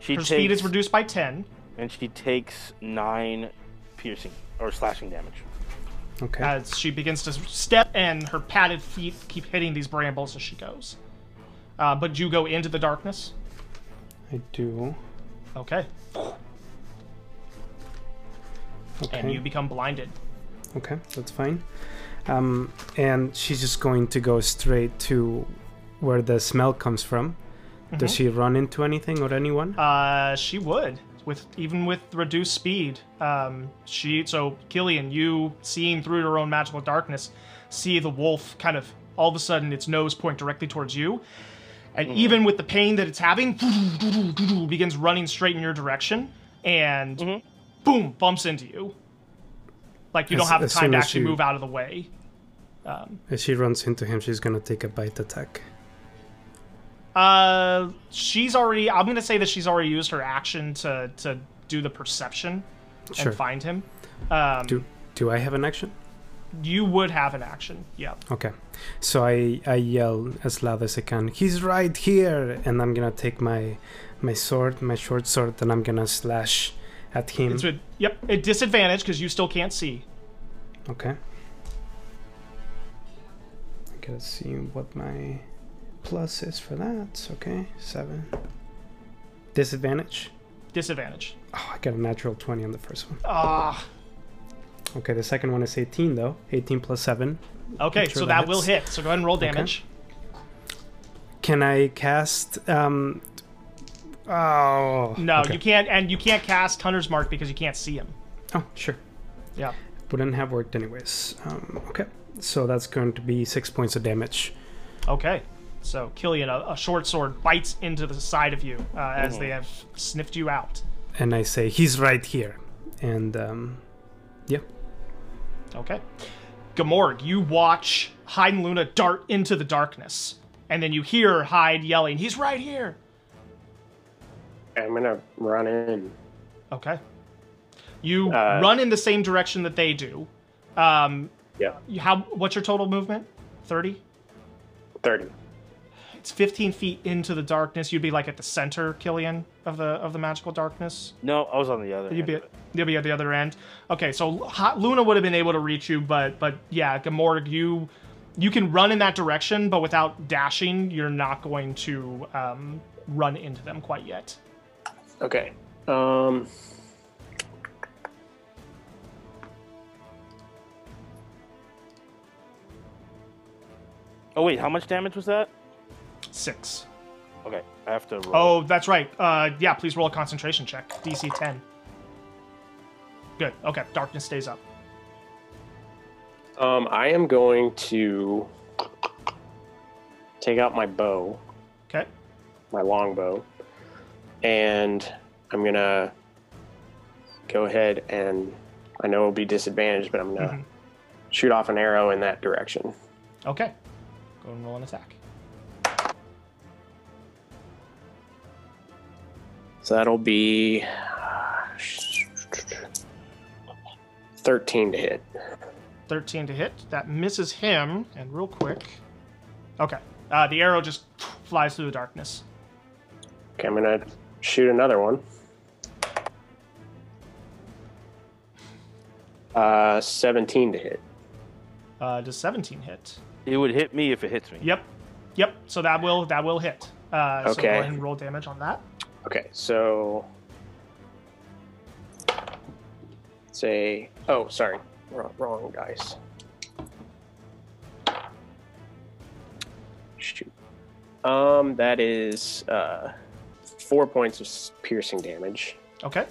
She her takes, speed is reduced by 10. and she takes nine piercing or slashing damage. okay, as she begins to step and her padded feet keep hitting these brambles as she goes. Uh, but you go into the darkness. I do. Okay. Okay, And you become blinded. okay, that's fine. Um, and she's just going to go straight to where the smell comes from. Does she run into anything or anyone? Uh, she would with even with reduced speed. Um, she so Killian, you seeing through your own magical darkness, see the wolf kind of all of a sudden its nose point directly towards you, and even with the pain that it's having, begins running straight in your direction, and boom bumps into you. Like you As- don't have the time to actually you- move out of the way. As she runs into him, she's gonna take a bite attack. Uh, she's already. I'm gonna say that she's already used her action to to do the perception Sure. and find him. Um, Do do I have an action? You would have an action. Yeah. Okay. So I I yell as loud as I can. He's right here, and I'm gonna take my my sword, my short sword, and I'm gonna slash at him. It's with yep, a disadvantage because you still can't see. Okay. I gotta see what my plus is for that. Okay, seven. Disadvantage. Disadvantage. Oh, I got a natural 20 on the first one. Ah. Okay, the second one is 18 though. 18 plus 7. okay, sure so that that will hit. So go ahead and roll damage. Can I cast um Oh. No, okay. you can't, and you can't cast Hunter's Mark because you can't see him. Oh, sure. Yeah. Wouldn't have worked anyways. Um, okay. So that's going to be 6 points of damage. Okay. So Killian, a, a short sword bites into the side of you uh, as they have sniffed you out. And I say he's right here. And um yeah. Okay. Gamorg, you watch Hyde and Luna dart into the darkness, and then you hear Hyde yelling, "He's right here!" I'm gonna run in. Okay. You Uh, run in the same direction that they do. Um, Yeah, how? What's your total movement? Thirty. thirty. It's fifteen feet into the darkness. You'd be like at the center, Killian, of the of the magical darkness. No, I was on the other. You'd be end. at, you'd be at the other end. Okay, so Ha- Luna would have been able to reach you, but but yeah, Gamorg, you you can run in that direction, but without dashing, you're not going to um, run into them quite yet. Okay. Um. Oh wait, how much damage was that? Six. Okay, I have to roll. Oh, that's right. Uh, yeah, please roll a concentration check. DC 10. Good. Okay, darkness stays up. Um. I am going to take out my bow, Okay. my longbow, and I'm gonna go ahead and I know it'll be disadvantaged, but I'm gonna Mhm. shoot off an arrow in that direction. Okay. Go and roll an attack. So that'll be thirteen to hit. 13 to hit. That misses him. And real quick. Okay. Uh, the arrow just flies through the darkness. Okay, I'm gonna shoot another one. Uh, 17 to hit. Uh, does 17 hit? It would hit me if it hits me. Yep. Yep. So that will that will hit. Uh, So go Okay. ahead and roll damage on that. Okay, so say, oh, sorry, wrong, wrong dice. Shoot. Um, that is uh, four points of piercing damage. Okay.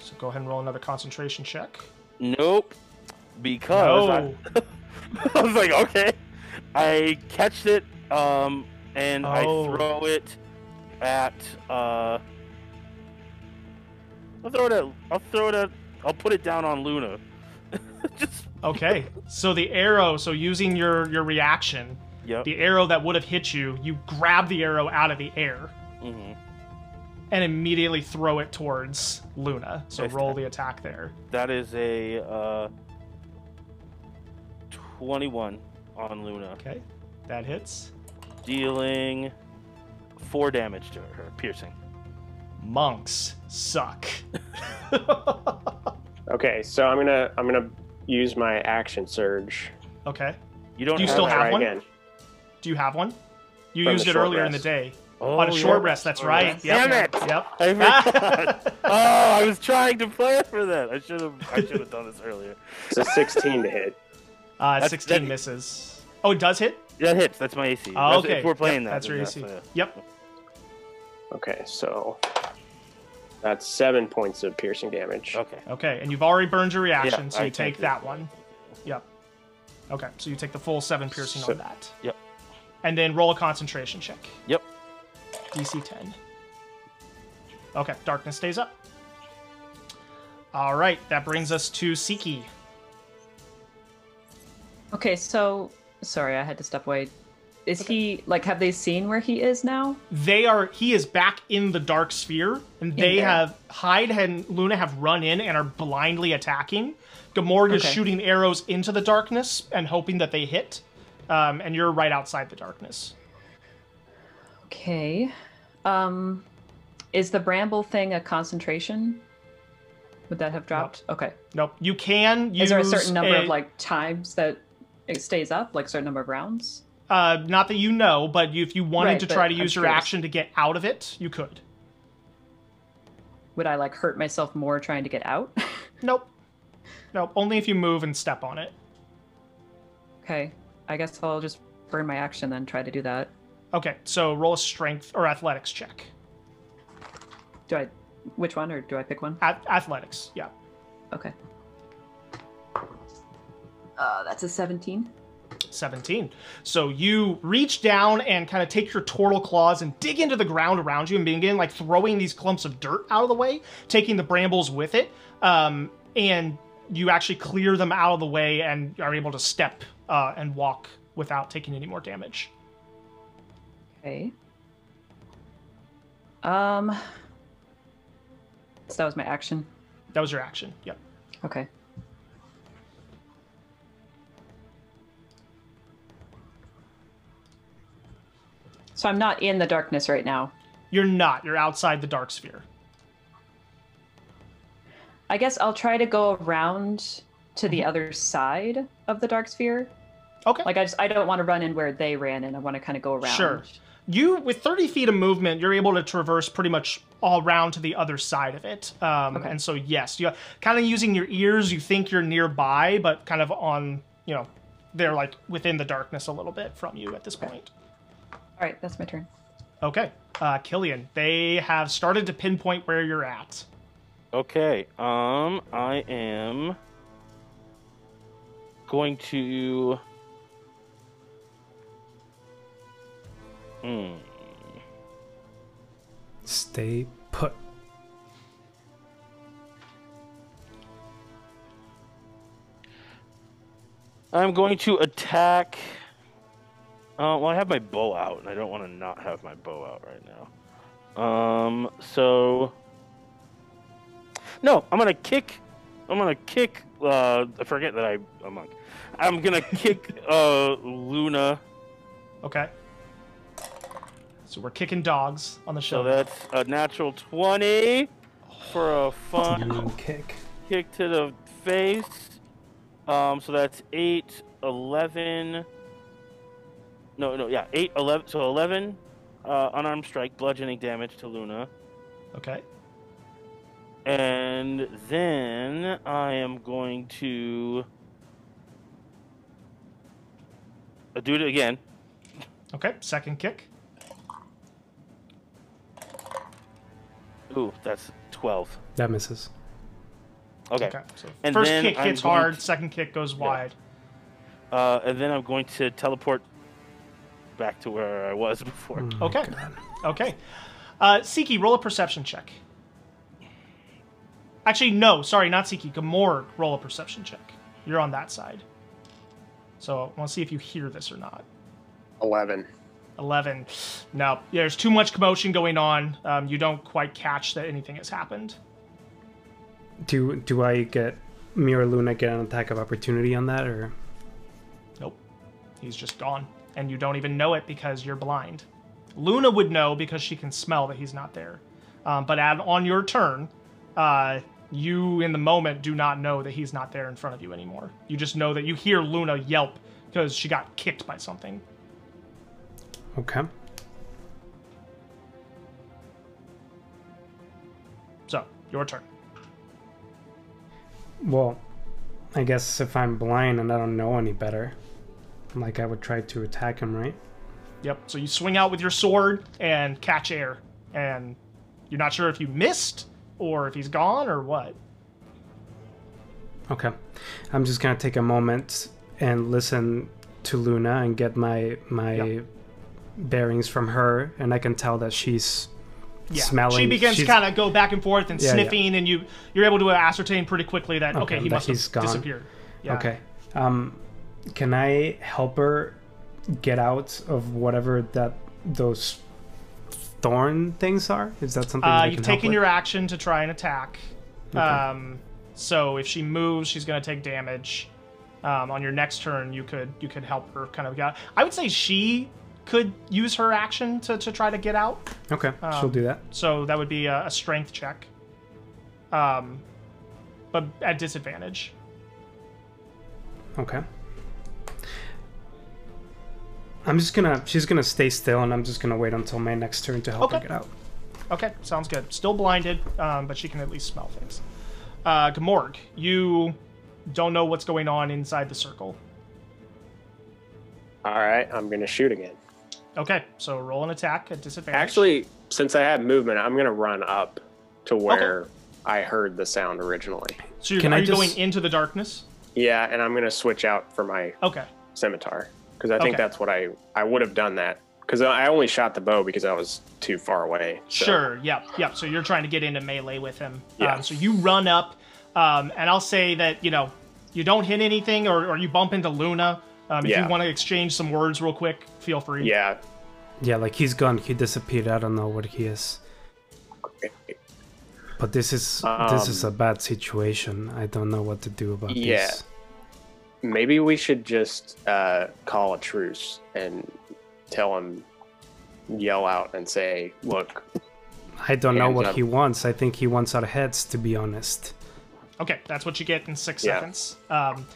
So go ahead and roll another concentration check. Nope. Because No. I, I was like, okay. I catch it, um, and I Oh. throw it at. Uh, I'll throw it at. I'll throw it at. I'll put it down on Luna. Just. Okay. so the arrow. So using your your reaction, Yep. the arrow that would have hit you, you grab the arrow out of the air Mm-hmm. and immediately throw it towards Luna. So Nice roll the attack there. That is a uh, twenty-one on Luna, Okay. That hits. dealing four damage to her, piercing. Monks suck. Okay, so I'm gonna I'm gonna use my action surge. okay. You don't. Do you have still have Try one? again. Do you have one? You From used it short earlier in the day. Oh, on a short yeah. rest, that's Short right. rest. Yep. Damn it! Yep. I oh, I was trying to plan for that. I should have. I should have done this earlier. It's a 16 to hit. Uh, That's- 16 that- misses. Oh, it does hit? That hits. That's my AC. Oh, That's- okay. If we're playing Yep, that, That's then your AC. uh, Yep. Okay, so that's seven points of piercing damage. Okay. Okay, and you've already burned your reaction, Yeah, so you I take take that one. Yep. Okay, so you take the full seven piercing So- on that. Yep. And then roll a concentration check. Yep. DC 10. Okay, darkness stays up. All right, that brings us to Siki. Okay, so sorry, I had to step away. Is he like? Have they seen where he is now? They are he is back in the dark sphere, and they there. have Hyde and Luna have run in and are blindly attacking. Gamorg is shooting arrows into the darkness and hoping that they hit. Um, and you're right outside the darkness. Okay. Um, is the bramble thing a concentration? Would that have dropped? Okay. Nope. You can use Is there a certain number a- of like times that it stays up, like a certain number of rounds? Uh, not that you know, but you, if you wanted Right, to try to I'm use your curious. action to get out of it, you could. Would I like hurt myself more trying to get out? Nope. Nope. Only if you move and step on it. okay. I guess I'll just burn my action then try to do that. Okay, so roll a strength or athletics check. Do I which one or do I pick one? At- athletics, yeah. Okay. Uh, that's a 17. 17. So you reach down and kind of take your turtle claws and dig into the ground around you and begin like throwing these clumps of dirt out of the way, taking the brambles with it. Um, and you actually clear them out of the way and are able to step uh, and walk without taking any more damage. Okay. Um. So that was my action. That was your action. Yep. Okay. So I'm not in the darkness right now. You're not. You're outside the dark sphere. I guess I'll try to go around to the other side of the dark sphere. Okay. Like I just I don't want to run in where they ran in. I want to kind of go around. Sure. You, with 30 feet of movement, you're able to traverse pretty much all around to the other side of it. Um, Okay. And so, yes, you kind of using your ears, you think you're nearby, but kind of on, you know, they're like within the darkness a little bit from you at this point. All right, that's my turn. Okay. Uh, Killian, they have started to pinpoint where you're at. Okay, um, I am going to. Hmm. Stay put. I'm going to attack. Uh, well, I have my bow out, and I don't want to not have my bow out right now. Um, so. No, I'm gonna kick. I'm gonna kick. Uh, I forget that I, I'm monk. I'm gonna kick uh, Luna. Okay. So we're kicking dogs on the show. So that's a natural 20 for a fun Mean kick. kick to the face. Um, so that's 8, 11. No, no, yeah, 8, 11. So 11 uh, unarmed strike, bludgeoning damage to Luna. okay. And then I am going to uh, do it again. Okay. Second kick. Ooh, that's 12. That misses. Okay. Okay. So And first then kick I'm hits going hard, to- second kick goes wide. Uh, and then I'm going to teleport back to where I was before. Oh Okay. God. Okay. Uh, Siki, roll a perception check. Actually, no, sorry, not Siki. Gamorg, roll a perception check. You're on that side. So I want to see if you hear this or not. 11. 11. No, there's too much commotion going on. Um, you don't quite catch that anything has happened. Do do I get me or Luna get an attack of opportunity on that or Nope. He's just gone. And you don't even know it because you're blind. Luna would know because she can smell that he's not there. Um, but at, on your turn, uh, you in the moment do not know that he's not there in front of you anymore. You just know that you hear Luna yelp because she got kicked by something. okay? So, your turn. Well, I guess if I'm blind and I don't know any better, like I would try to attack him, right? Yep. So you swing out with your sword and catch air. And you're not sure if you missed or if he's gone or what. Okay. I'm just gonna take a moment and listen to Luna and get my my Yeah. bearings from her, and I can tell that she's Yeah. smelling. She begins she's- kind of go back and forth and Yeah, yeah. sniffing, and you you're able to ascertain pretty quickly that okay, Okay, he must have gone. disappeared. Yeah. Okay. Um, can I help her get out of whatever that those thorn things are? Is that something? Uh, I you've taken your action to try and attack. Okay. Um, so if she moves, she's going to take damage. Um, on your next turn, you could you could help her kind of get. Out. I would say she could use her action to, to try to get out. Okay, she'll um, do that. So that would be a, a strength check. Um, but at disadvantage. Okay. I'm just gonna. She's gonna stay still, and I'm just gonna wait until my next turn to help Okay. her get out. Okay, sounds good. Still blinded, um, but she can at least smell things. Uh, Gamorg, you don't know what's going on inside the circle. All right, I'm gonna shoot again. Okay, so roll an attack at disadvantage. Actually, since I have movement, I'm gonna run up to where I heard the sound originally. so you're, Can are I you just- going into the darkness? Yeah, and I'm gonna switch out for my Okay, scimitar because I think Okay. that's what I I would have done that because I only shot the bow because I was too far away. so- sure. Yep, yep. So you're trying to get into melee with him. Yeah. Um, so you run up, um, and I'll say that you know you don't hit anything, or, or you bump into Luna. Um, if Yeah. you want to exchange some words real quick, feel free. Yeah. Yeah, like he's gone. He disappeared. I don't know where he is. But this is this is a bad situation. I don't know what to do about Yeah. this. Maybe we should just uh, call a truce and tell him, yell out and say, "Look, I don't know what up. he wants. I think he wants our heads, to be honest. Okay, that's what you get in six Yeah. seconds. Um,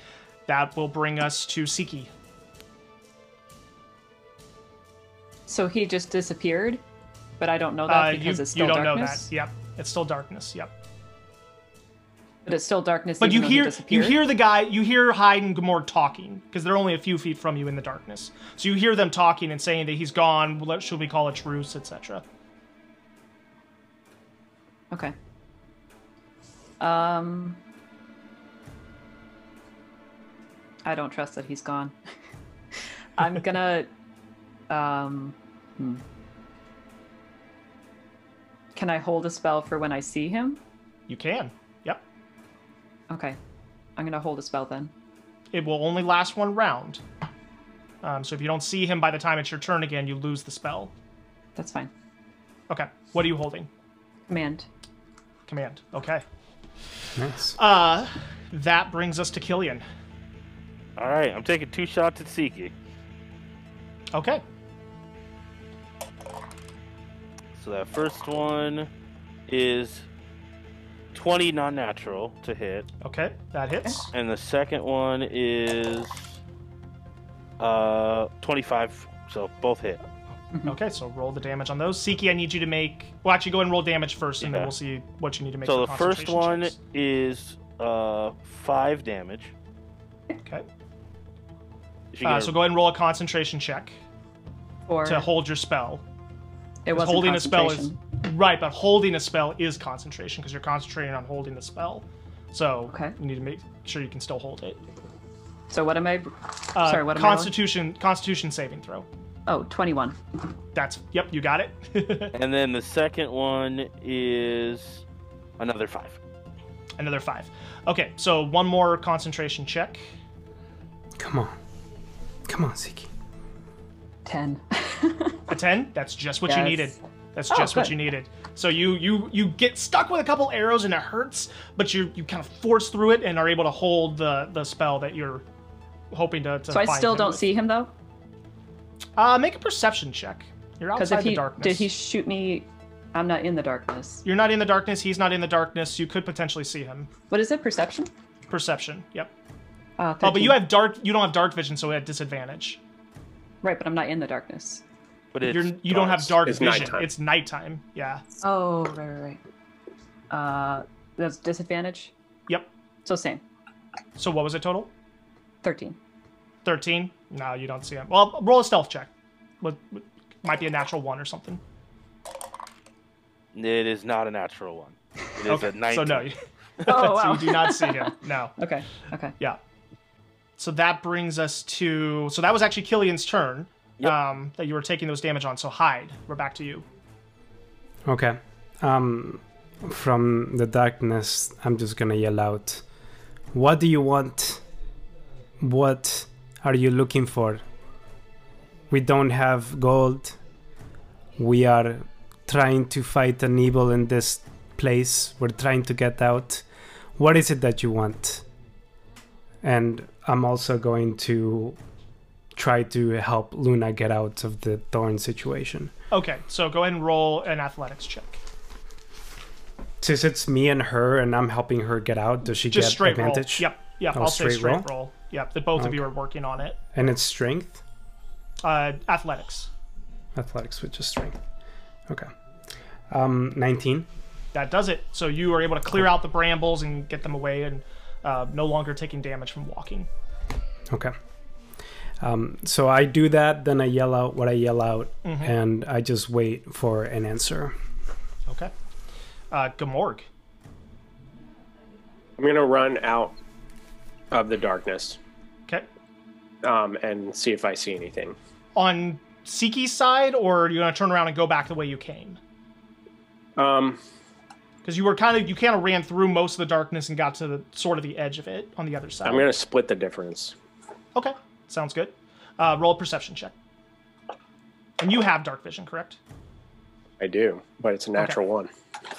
that will bring us to Siki. So he just disappeared, but I don't know that Uh, because you, it's still you don't darkness. know that. Yep, it's still darkness. Yep. But it's still darkness. But you though he hear you hear the guy you hear Hyde and Gamorg talking because they're only a few feet from you in the darkness. So you hear them talking and saying that he's gone. Should we call a truce, etc. Okay. Um. I don't trust that he's gone. I'm gonna. Um. hmm. Can I hold a spell for when I see him? You can. Yep. Okay. I'm gonna hold a spell then. It will only last one round. Um, so if you don't see him by the time it's your turn again, you lose the spell. That's fine. Okay. What are you holding? Command. Command. Okay. Nice. Uh, that brings us to Killian. All right, I'm taking two shots at Siki. Okay. So that first one is 20 non-natural to hit, Okay. That hits. and the second one is uh 25. So both hit. Okay, so roll the damage on those. Siki, I need you to make. Well, actually, go ahead and roll damage first, and then we'll see what you need to make. So the first one checks. is uh five damage. Okay. Uh, gonna- so go ahead and roll a concentration check Or to hold your spell. It wasn't holding a spell is concentration. Right, but holding a spell is concentration because you're concentrating on holding the spell. So Okay. you need to make sure you can still hold it. So what am I? Uh, Sorry, what am I rolling? Constitution Constitution saving throw. Oh, 21. That's yep, you got it. And then the second one is another five. Another five. Okay, so one more concentration check. Come on. Come on, Siki. 10. A ten. That's just what you needed. That's Oh, just what you needed. So you you you get stuck with a couple arrows and it hurts, but you you kind of force through it and are able to hold the the spell that you're hoping to. to so I still don't with. see him though? Uh, make a perception check. You're outside if he the darkness. did he shoot me I'm not in the darkness. You're not in the darkness. He's not in the darkness. You could potentially see him. What is it? Perception? Perception. Yep. Uh, Oh, but you have dark. You don't have dark vision, so at disadvantage. Right, but I'm not in the darkness. But it's You're you don't have dark. dark It's vision. nighttime. It's nighttime. Yeah. Oh, right, right, right. Uh, that's disadvantage. Yep. So same. So what was it total? 13. Thirteen. No, you don't see him. Well, roll a stealth check. What what- might be a natural one or something. it is not a natural one. It is Okay. a 19. So no. you- Oh, so you do not see him. No. Okay, okay. Yeah. So that brings us to. So that was actually Killian's turn. Yep. Um, that you were taking those damage on. So Hyde. We're back to you. Okay. Um, from the darkness, I'm just gonna yell out, "What do you want? What are you looking for? We don't have gold. We are trying to fight an evil in this place. We're trying to get out. What is it that you want?" And I'm also going to try to help Luna get out of the thorn situation. Okay. So go ahead and roll an athletics check. Since it's me and her, and I'm helping her get out, does she Just get straight advantage? roll. Yep. Yep. Oh, I'll say straight straight roll? roll. Yep. That both of you are working on it. And it's strength, Uh, athletics. athletics, which is strength. Okay. Um, 19. That does it. So you are able to clear out the brambles and get them away, and uh, no longer taking damage from walking. Okay. Um, so I do that, then I yell out what I yell out, and I just wait for an answer. Okay. Uh, Gamorg. I'm gonna run out of the darkness Okay. um, and see if I see anything. On Siki's side, or you're gonna turn around and go back the way you came? Um, Because you were kind of you kind of ran through most of the darkness and got to the sort of the edge of it on the other side. I'm gonna split the difference. Okay, sounds good. Uh, roll a perception check. And you have dark vision, correct? I do, but it's a natural one.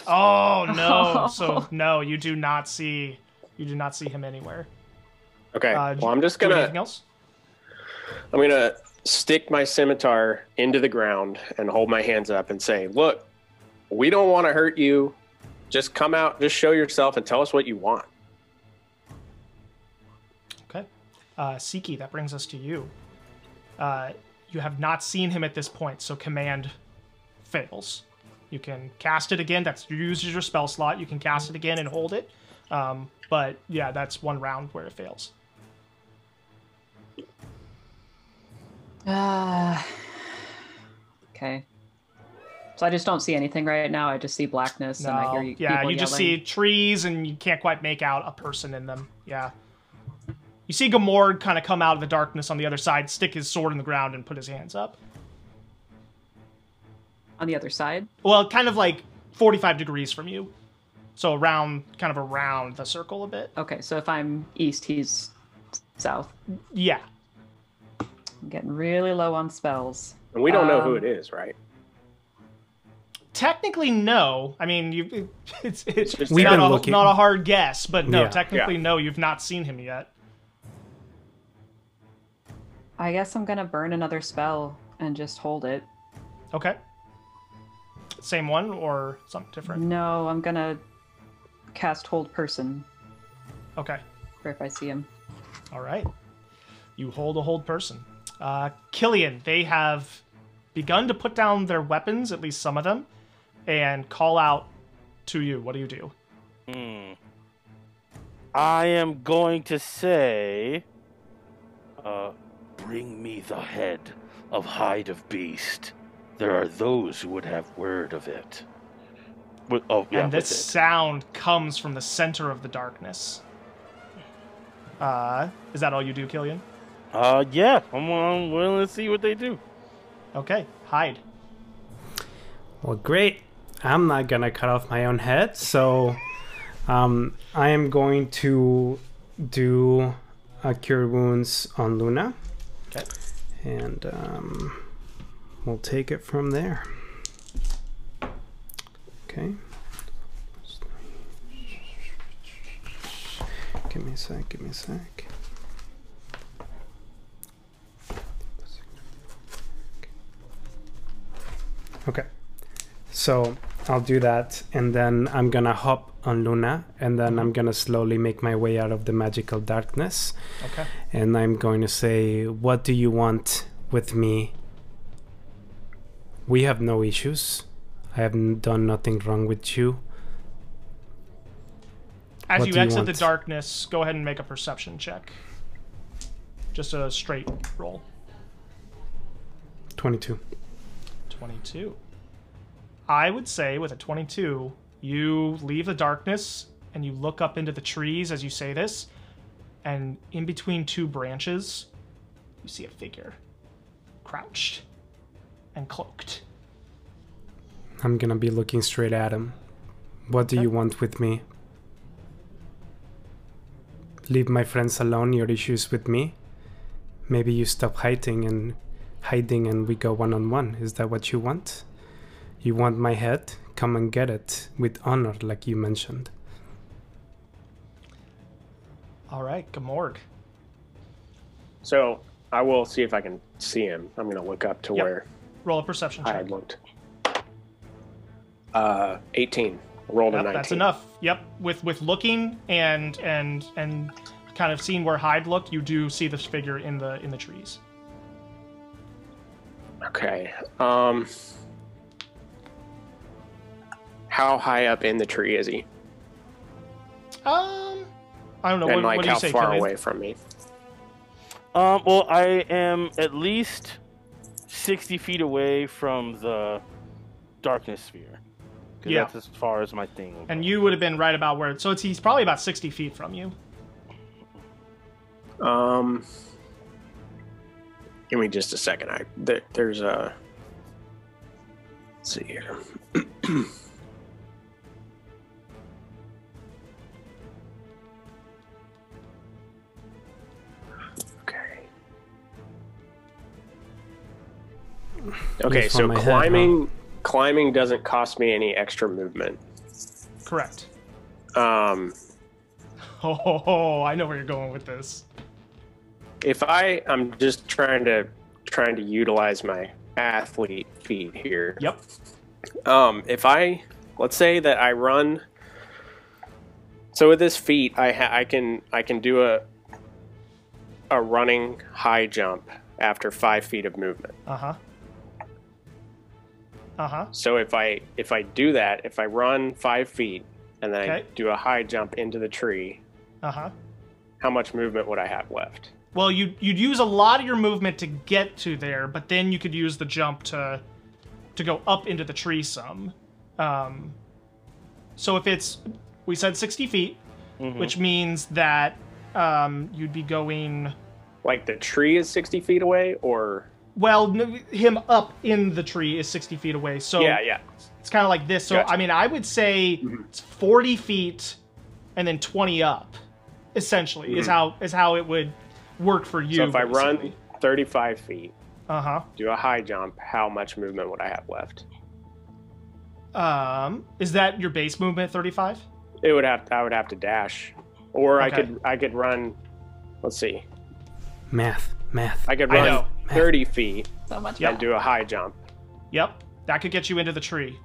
Oh no! so no, you do not see you do not see him anywhere. Okay. Uh, well, I'm just gonna anything else? I'm gonna stick my scimitar into the ground and hold my hands up and say, "Look, we don't want to hurt you. Just come out, just show yourself, and tell us what you want." Uh, Siki, that brings us to you. Uh, you have not seen him at this point, so command fails. You can cast it again. That's you use your spell slot. You can cast it again and hold it. Um, but yeah, that's one round where it fails. Ah. okay. So I just don't see anything right now. I just see blackness and I hear you. yeah, you just see trees and you can't quite make out a person in them. Yeah. You see Gamorg kind of come out of the darkness on the other side, stick his sword in the ground, and put his hands up. on the other side. Well, kind of like 45 degrees from you. So around, kind of around the circle a bit. Okay, so if I'm east, he's south. Yeah. I'm getting really low on spells. And we don't know who Um, it is, right? Technically, no. I mean, you, it's, it's, just- We've not, been a, looking. not a hard guess, but no, Yeah. technically, Yeah. no, you've not seen him yet. I guess I'm gonna burn another spell and just hold it. Okay. Same one or something different? No, I'm gonna cast hold person Okay. for if I see him. All right. You hold a hold person. Uh, Killian, they have begun to put down their weapons, at least some of them, and call out to you. What do you do? Hmm. I am going to say, uh, bring me the head of Hide of Beast. There are those who would have word of it. With, oh, yeah, and this it. sound comes from the center of the darkness. Uh, is that all you do, Killian? Uh, yeah, I'm, I'm willing to see what they do. Okay, Hyde. Well, great. I'm not gonna cut off my own head, so um, I am going to do a cure wounds on Luna, Okay. and um, we'll take it from there. Okay. Give me a sec. Give me a sec. Okay. So I'll do that, and then I'm gonna hop on Luna, and then I'm mm-hmm. gonna slowly make my way out of the magical darkness, Okay. and I'm going to say, "What do you want with me?" We have no issues. I have done nothing wrong with you. As What you do you exit the darkness, go ahead and make a perception check. Just a straight roll. 22. 22. I would say with a 22, you leave the darkness and you look up into the trees as you say this, and in between two branches, you see a figure crouched and cloaked. I'm gonna be looking straight at him. What do Okay. you want with me? Leave my friends alone, your issues with me? Maybe you stop hiding and hiding and we go one on one. Is that what you want? You want my head? Come and get it with honor, like you mentioned. All right, Gamorg. So I will see if I can see him. I'm going to look up to Yep. where Roll a perception I check. had looked. Uh, 18. Rolled a 19. that's enough. Yep. With with looking and and and kind of seeing where Hyde looked, you do see this figure in the in the trees. Okay. Um. How high up in the tree is he? Um, I don't know. and What, like what do you how say, far Killian? away from me? Um, well, I am at least 60 feet away from the darkness sphere. Yeah. That's as far as my thing will And go. you would have been right about where. So it's he's probably about sixty feet from you. Um. Give me just a second. I there, there's a. Let's see here. Okay, so my head, huh? climbing climbing doesn't cost me any extra movement. Correct. Um, Oh, ho, ho, I know where you're going with this. if I I'm just trying to trying to utilize my athlete feat here. Yep. Um, if I let's say that I run, so with this feat, I ha- I can I can do a a running high jump after five feet of movement. Uh huh. Uh huh. So if I if I do that, if I run five feet and then I do a high jump into the tree, Uh huh. how much movement would I have left? Well, you you'd use a lot of your movement to get to there, but then you could use the jump to to go up into the tree some. Um, so if it's we said sixty feet, Mhm. which means that um, you'd be going Like the tree is sixty feet away, or well, him up in the tree is 60 feet away. So yeah, yeah. It's kind of like this. So, gotcha. I mean, I would say mm-hmm. it's 40 feet and then 20 up, essentially, mm-hmm. is how is how it would work for you. So if basically. I run 35 feet, uh-huh. do a high jump, how much movement would I have left? Um, is that your base movement 35? It would have I would have to dash or okay. I could I could run let's see. Math, math. I could run I 30 feet so much and do a high jump. Yep. That could get you into the tree.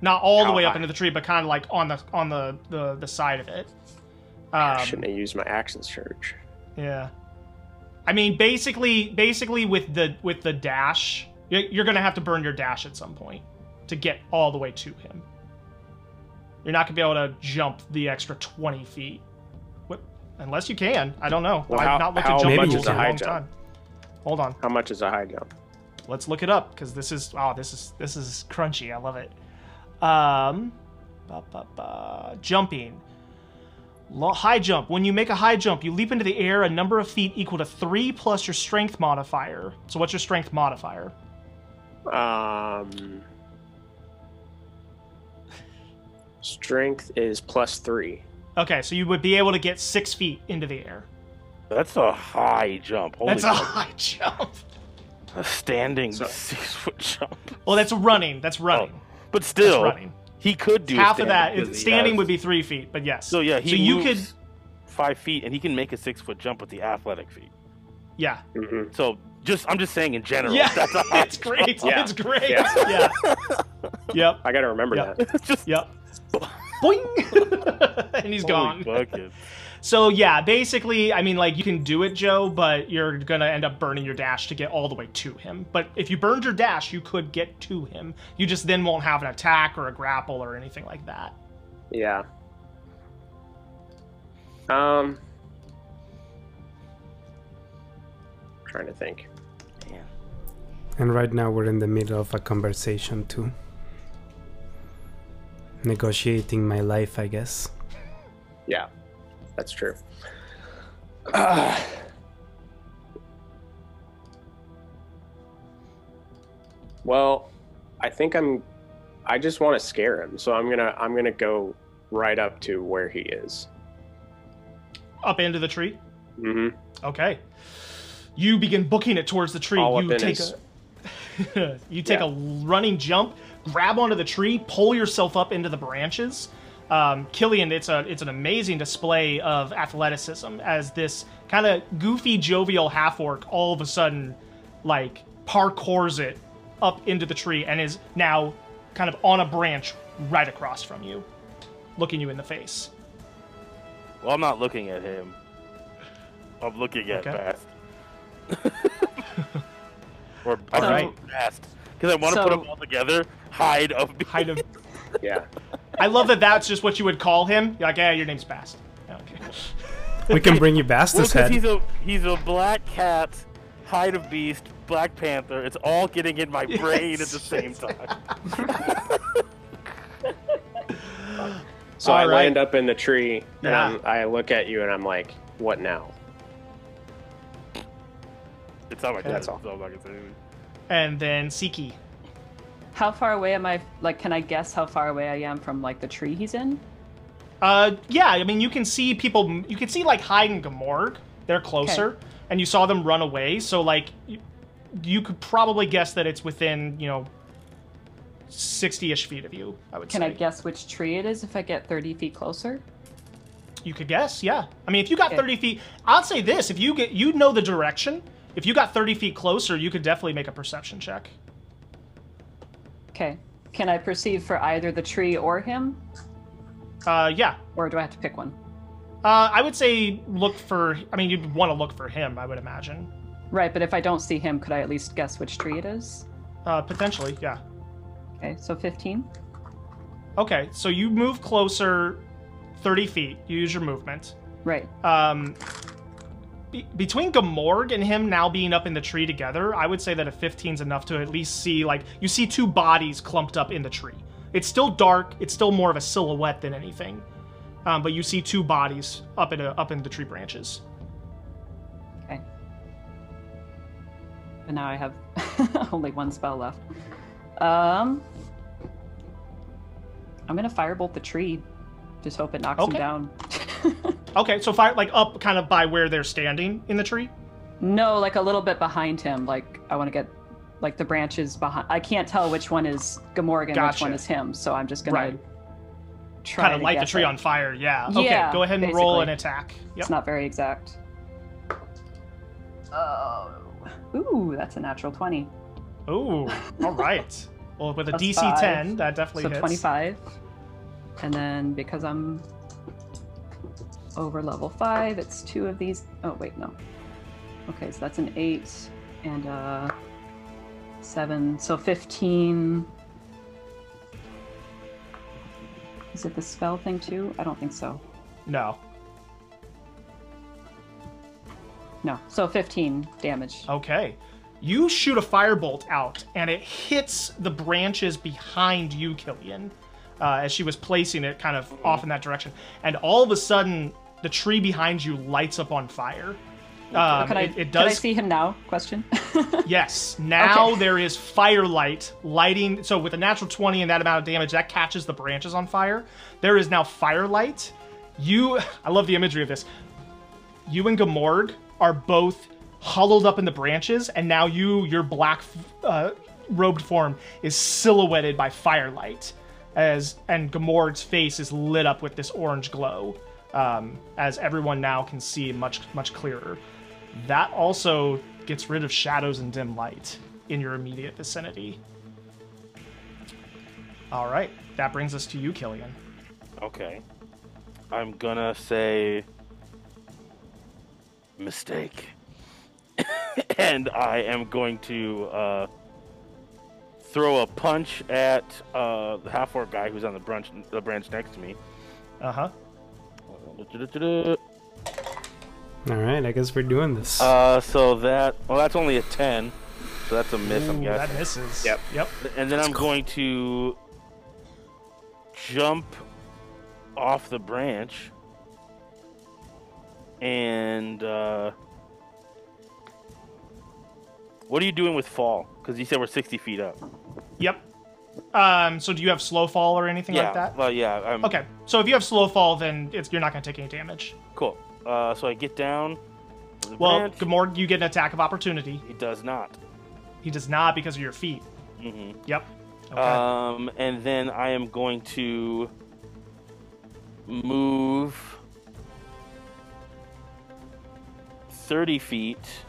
Not all How the way high? up into the tree, but kind of like on the on the the, the side of it. Um, shouldn't have used my action surge? Yeah. I mean, basically, basically with the with the dash, you're gonna have to burn your dash at some point to get all the way to him. You're not gonna be able to jump the extra 20 feet, unless you can. I don't know. Well, I've how, not looked at jump much is a high jump? Time. Hold on. How much is a high jump? let's look it up because this is oh this is this is crunchy. I love it. Um ba, ba, ba, jumping. Lo- high jump. When you make a high jump you leap into the air a number of feet equal to three plus your strength modifier. So what's your strength modifier? Um, strength is plus three. okay so you would be able to get six feet into the air That's a high jump. Holy that's a high jump A standing So- six foot jump. well that's running that's running But still, running he could do half of that because is- he standing has- would be three feet but yes So yeah, he so you moves could five feet, and he can make a six foot jump with the athletic feat. yeah hmm So just, I'm just saying in general. yeah that's a high it's great Yeah. it's great Yeah. yeah yep I got to remember Yeah. that. just Yep. Boing! and he's holy gone. buckets. So yeah, basically, I mean, like you can do it, Joe, but you're gonna end up burning your dash to get all the way to him. But if you burned your dash, you could get to him. You just then won't have an attack or a grapple or anything like that. Yeah. Um, trying to think. Yeah. And right now we're in the middle of a conversation too. Negotiating my life, I guess. Yeah, that's true. Ah. well, I think I'm. I just want to scare him, so I'm gonna. I'm gonna go right up to where he is. Up into the tree. Mm hmm Okay. You begin booking it towards the tree. All up you take his- a you take Yeah. a running jump, grab onto the tree, pull yourself up into the branches. Um, Killian, it's a it's an amazing display of athleticism as this kind of goofy, jovial half orc all of a sudden like parkours it up into the tree and is now kind of on a branch right across from you. looking you in the face. Well, I'm not looking at him. I'm looking at Okay. Bast. or I So- think Bast. Because I want to put them all together. Hide of me. Kind of. Yeah. I love that. That's just what you would call him. You're like, yeah, your name's Bast. Okay. We can bring you Well, head. he's a he's a black cat, hide of beast, Black Panther. It's all getting in my brain at the same time. So All I right. land up in the tree and Yeah. I'm, I look at you and I'm like, what now? It's not my Okay. That's all. So I'm not gonna say anything. And then Siki. How far away am I? Like, can I guess how far away I am from like the tree he's in? Uh, yeah, I mean, you can see people. You can see like Hyde and Gamorg. They're closer, and you saw them run away. So like, you, you could probably guess that it's within you know, sixty-ish feet of you. I would say Can say. I guess which tree it is if I get 30 feet closer? You could guess, yeah. I mean, if you got Okay. 30 feet, I'll say this: if you get, you know the direction. If you got 30 feet closer, you could definitely make a perception check. Okay. Can I perceive for either the tree or him? Uh, yeah. Or do I have to pick one? Uh, I would say look for. I mean, you'd want to look for him. I would imagine. Right, but if I don't see him, could I at least guess which tree it is? Uh, potentially, yeah. Okay, so 15. Okay, so you move closer, 30 feet. You use your movement. Right. Um, be- between Gamorg and him now being up in the tree together, I would say that a 15 is enough to at least see, like, you see two bodies clumped up in the tree. It's still dark. It's still more of a silhouette than anything. Um, but you see two bodies up in a, up in the tree branches. Okay. But now I have only one spell left. Um, I'm gonna firebolt the tree. Just hope it knocks Okay. him down. Okay, so fire like up kind of by where they're standing in the tree. no, like a little bit behind him. Like I want to get like the branches behind. I can't tell which one is Gamorgan, which one is him. So I'm just gonna Right. try Kind of to light the tree it. on fire. Yeah. Okay, Yeah, go ahead and roll basically. an attack. Yep. It's not very exact. Oh. Ooh, that's a natural 20. Ooh, all right. Well, with a Plus DC five. 10, that definitely So hits. 25. And then because I'm over level 5, it's two of these. Oh, wait, no. Okay, so that's an 8 and a 7. So 15. Is it the spell thing too? I don't think so. No. No. So 15 damage. Okay. You shoot a firebolt out, and it hits the branches behind you, Killian, uh, as she was placing it kind of off in that direction. And all of a sudden, the tree behind you lights up on fire. Um, can, I, it, it can I see him now? Question. Yes. Now Okay. there is firelight lighting. So with a natural 20 and that amount of damage, that catches the branches on fire. There is now firelight. You, I love the imagery of this. You and Gamorg are both huddled up in the branches, and now you, your black uh, robed form, is silhouetted by firelight, as and Gamorg's face is lit up with this orange glow, um, as everyone now can see much much clearer. That also gets rid of shadows and dim light in your immediate vicinity. All right, that brings us to you, Killian. Okay. I'm gonna say mistake. and I am going to uh, throw a punch at uh, the half orc guy who's on the branch, the branch next to me. Uh huh. All right, I guess we're doing this. Uh, so that well, that's only a ten, so that's a miss. I'm guessing. That misses. Yep. Yep. And then I'm going to jump off the branch and uh, what are you doing with fall? Because you said we're 60 feet up. Yep. Um. So do you have slow fall or anything yeah. like that? Well, yeah. I'm, Okay. So if you have slow fall, then it's you're not going to take any damage. Cool. Uh, so I get down. Well, branch. Gamorg, you get an attack of opportunity. He does not. He does not because of your feat. hmm Yep. Okay. Um, and then I am going to move 30 feet.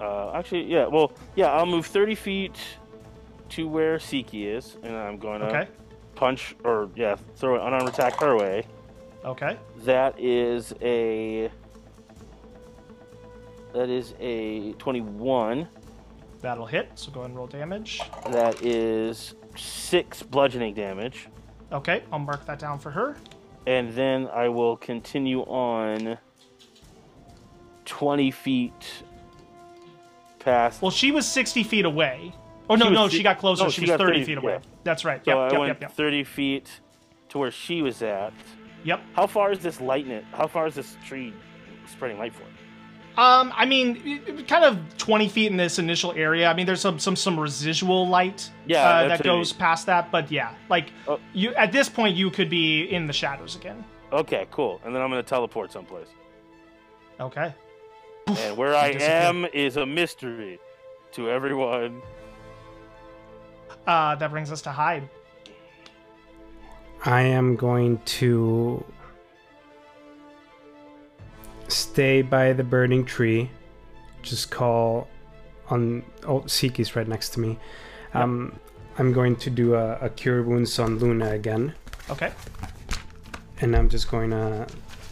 Uh, actually, yeah, well, yeah, I'll move 30 feet to where Siki is, and I'm going to okay. punch or yeah, throw an unarmed attack her way. Okay. That is a that is a 21. That'll hit. So go ahead and roll damage. That is six bludgeoning damage, Okay, I'll mark that down for her. and then I will continue on 20 feet past. Well, she was 60 feet away. Oh, no, She no, si- she got closer. no, she, she was 30, 30 feet away. yeah. That's right. so Yep, I yep, went yep, yep. 30 feet to where she was at. Yep. How far is this lightning? How far is this tree spreading light for? Um, I mean, it- kind of 20 feet in this initial area. I mean, there's some some some residual light Yeah, uh, that goes past that, but yeah, like Oh. you at this point you could be in the shadows again. Okay, cool. And then I'm gonna teleport someplace. Okay. And where I am is a mystery to everyone. Uh, that brings us to Hyde. I am going to stay by the burning tree. Just call on. Oh, Siki's right next to me. Um, I'm going to do a, a cure wounds on Luna again, Okay. and I'm just going to.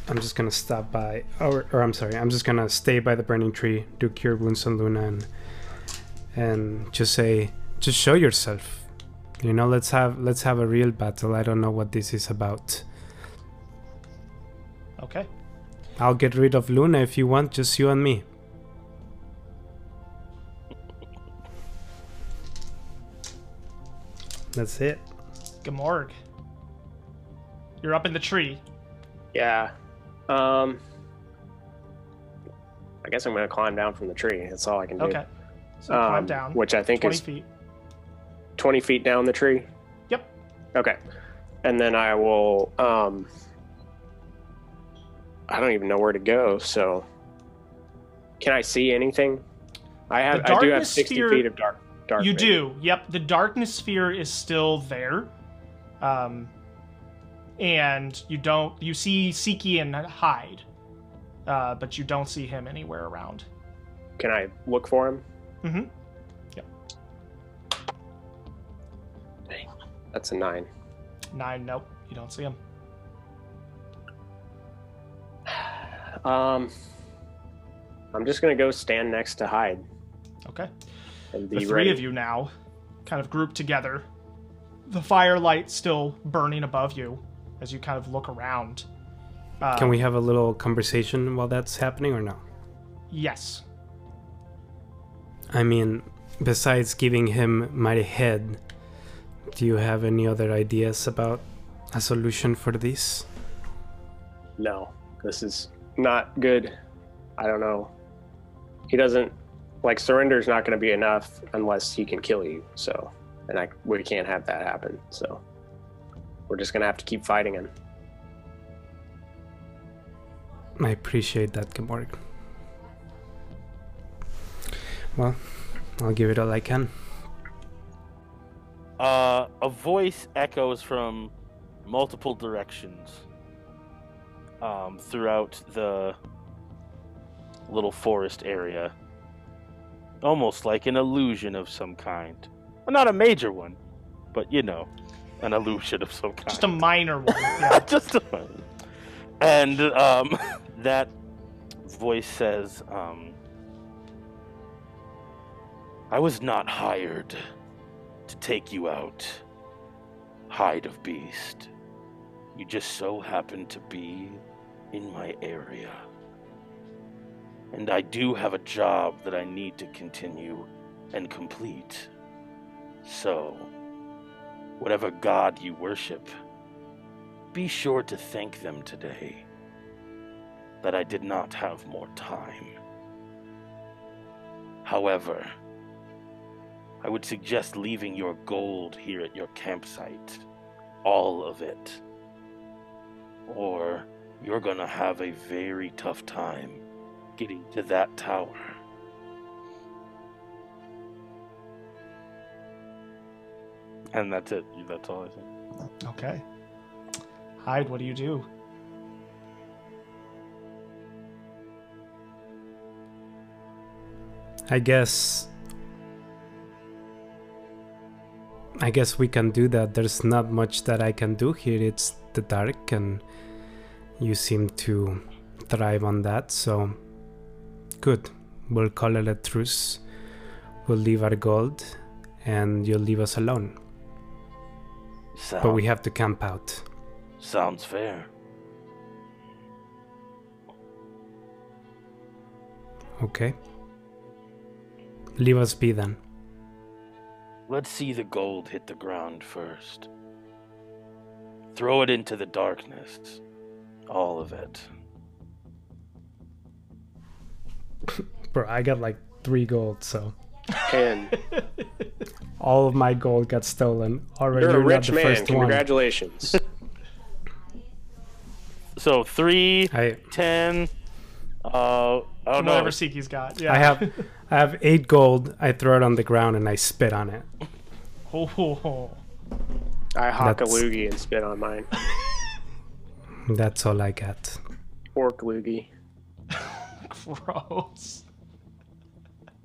I'm just gonna stop by, or, or I'm sorry, I'm just gonna stay by the burning tree, do cure wounds on Luna, and and just say, just show yourself. You know, let's have let's have a real battle. I don't know what this is about. Okay. I'll get rid of Luna if you want, just you and me. That's it. Gamorg. You're up in the tree. Yeah. Um. I guess I'm gonna climb down from the tree. That's all I can do. Okay. So climb Um, down. Which I think 20 is feet. 20 feet down the tree. Yep. Okay. And then I will. Um. I don't even know where to go. So. Can I see anything? I have. I do have 60 sphere- feet of dark. Dark. You vision. do. Yep. The darkness sphere is still there. Um, and you don't. You see Siki and Hyde, uh, but you don't see him anywhere around. Can I look for him? Mm-hmm. That's a nine. Nine. Nope. You don't see him. Um. I'm just gonna go stand next to Hyde Okay. and The three ready. of you now, kind of grouped together. The firelight still burning above you as you kind of look around. Uh, Can we have a little conversation while that's happening or no? Yes. I mean, besides giving him my head, do you have any other ideas about a solution for this? No, this is not good. I don't know. He doesn't like surrender is not going to be enough unless he can kill you. So, and I we can't have that happen. So, we're just going to have to keep fighting him. I appreciate that, Gamorg. Well, I'll give it all I can. Uh, a voice echoes from multiple directions um, throughout the little forest area. Almost like an illusion of some kind. Well, not a major one, but you know, an illusion of some kind. Just a minor one. Yeah. just a moment. And um, that voice says, um, I was not hired to take you out, hide of beast. You just so happen to be in my area. And I do have a job that I need to continue and complete. So, whatever god you worship, be sure to thank them today that I did not have more time. However, I would suggest leaving your gold here at your campsite. All of it. Or you're gonna have a very tough time getting to that tower. And that's it. That's all I say. Okay. Hyde, what do you do? I guess I guess we can do that. There's not much that I can do here. It's the dark, and you seem to thrive on that. So, good. We'll call it a truce. We'll leave our gold, and you'll leave us alone. Sound, But we have to camp out. sounds fair. Okay? Leave us be then. Let's see the gold hit the ground first. Throw it into the darkness. All of it. Bro, I got like three gold, so And all of my gold got stolen. Already, you're a rich the man. first one. Congratulations. So three, I ten. Uh, I don't know. Whatever Siki's got. Yeah. I have I have eight gold. I throw it on the ground and I spit on it. Oh, I hock a loogie and spit on mine. That's all I got. Pork loogie. gross.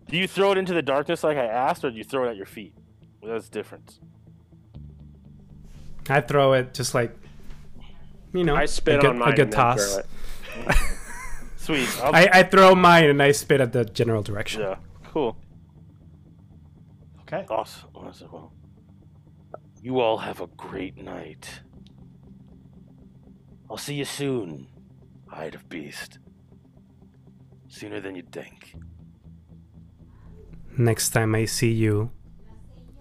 Do you throw it into the darkness like I asked, or do you throw it at your feet? Well, that's different. I throw it just like you know. I spit a good, on mine a good and then toss. throw it. Sweet. I'll, I, I throw mine and I spit at the general direction. yeah. Cool. Okay. Awesome. Oh, awesome. Well, you all have a great night. I'll see you soon, Hide of Beast. Sooner than you'd think. Next time I see you,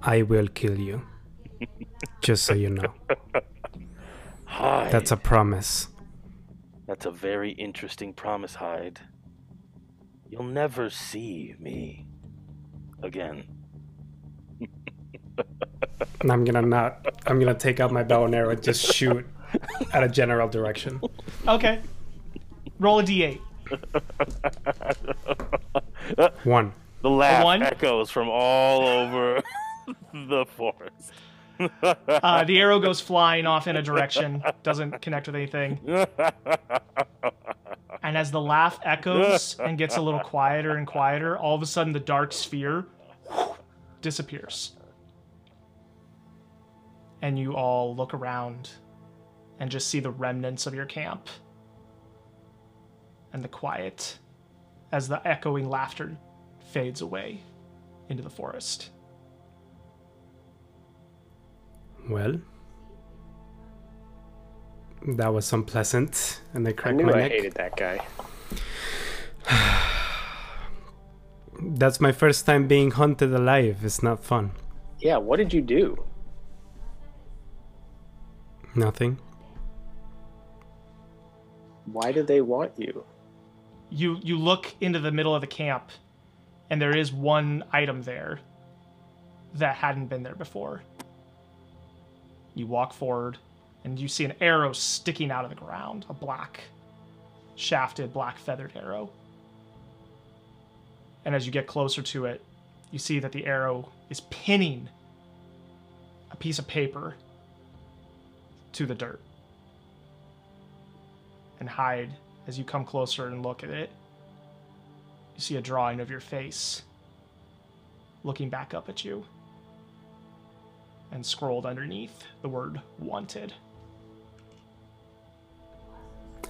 I will kill you. just so you know. Hide. That's a promise. That's a very interesting promise, Hyde. You'll never see me again. And I'm gonna not I'm gonna take out my bow and arrow and just shoot at a general direction. Okay. Roll a d8. One. The laugh one? echoes from all over the forest. Uh, the arrow goes flying off in a direction, doesn't connect with anything. And as the laugh echoes and gets a little quieter and quieter, all of a sudden the dark sphere disappears. And you all look around and just see the remnants of your camp. And the quiet as the echoing laughter fades away into the forest. Well, that was unpleasant, and I I cracked knew my I neck. hated that guy. That's my first time being hunted alive. It's not fun. Yeah, what did you do? Nothing. Why do they want you? you you look into the middle of the camp and there is one item there that hadn't been there before you walk forward and you see an arrow sticking out of the ground a black shafted black feathered arrow and as you get closer to it you see that the arrow is pinning a piece of paper to the dirt and Hyde as you come closer and look at it. You see a drawing of your face looking back up at you. And scrolled underneath the word wanted.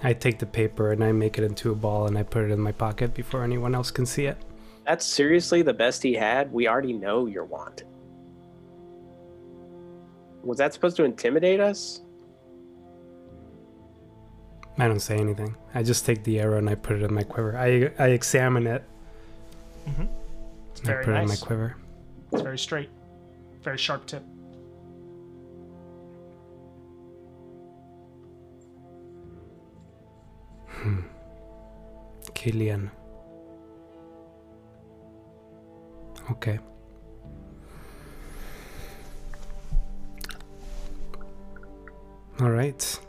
I take the paper and I make it into a ball and I put it in my pocket before anyone else can see it. That's seriously the best he had? We already know you're wanted. Was that supposed to intimidate us? I don't say anything. I just take the arrow and I put it in my quiver. I I examine it. Mm-hmm. It's and I very put it in my quiver. It's very straight, very sharp tip. Killian. Okay. All right.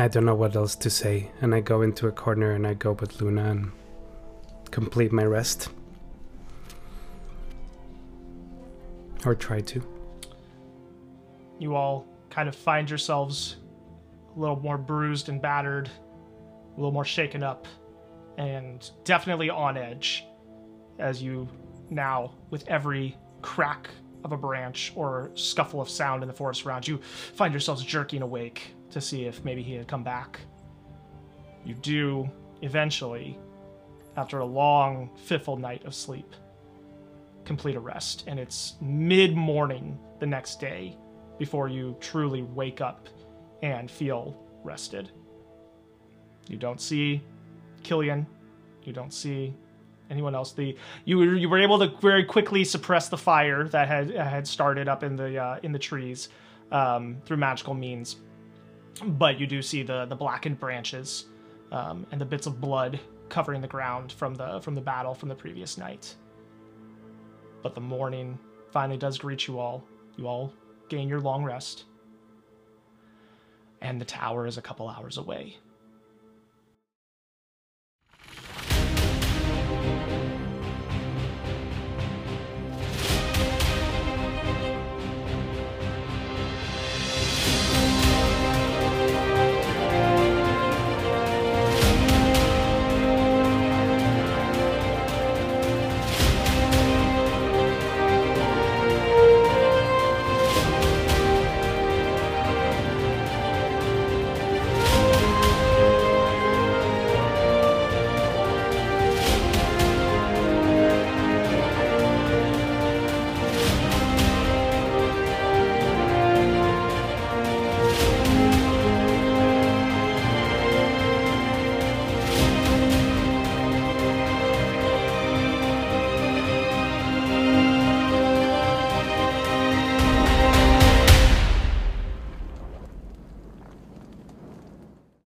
I don't know what else to say, and I go into a corner and I go with Luna and complete my rest. Or try to. You all kind of find yourselves a little more bruised and battered, a little more shaken up, and definitely on edge as you now with every crack of a branch or scuffle of sound in the forest around you, find yourselves jerking awake to see if maybe he had come back. You do eventually, after a long, fitful night of sleep, complete a rest, and it's mid morning the next day before you truly wake up and feel rested. You don't see Killian. You don't see anyone else. The you were you were able to very quickly suppress the fire that had had started up in the uh, in the trees um, through magical means, but you do see the the blackened branches um, and the bits of blood covering the ground from the from the battle from the previous night. But the morning finally does greet you all. You all gain your long rest, and the tower is a couple hours away.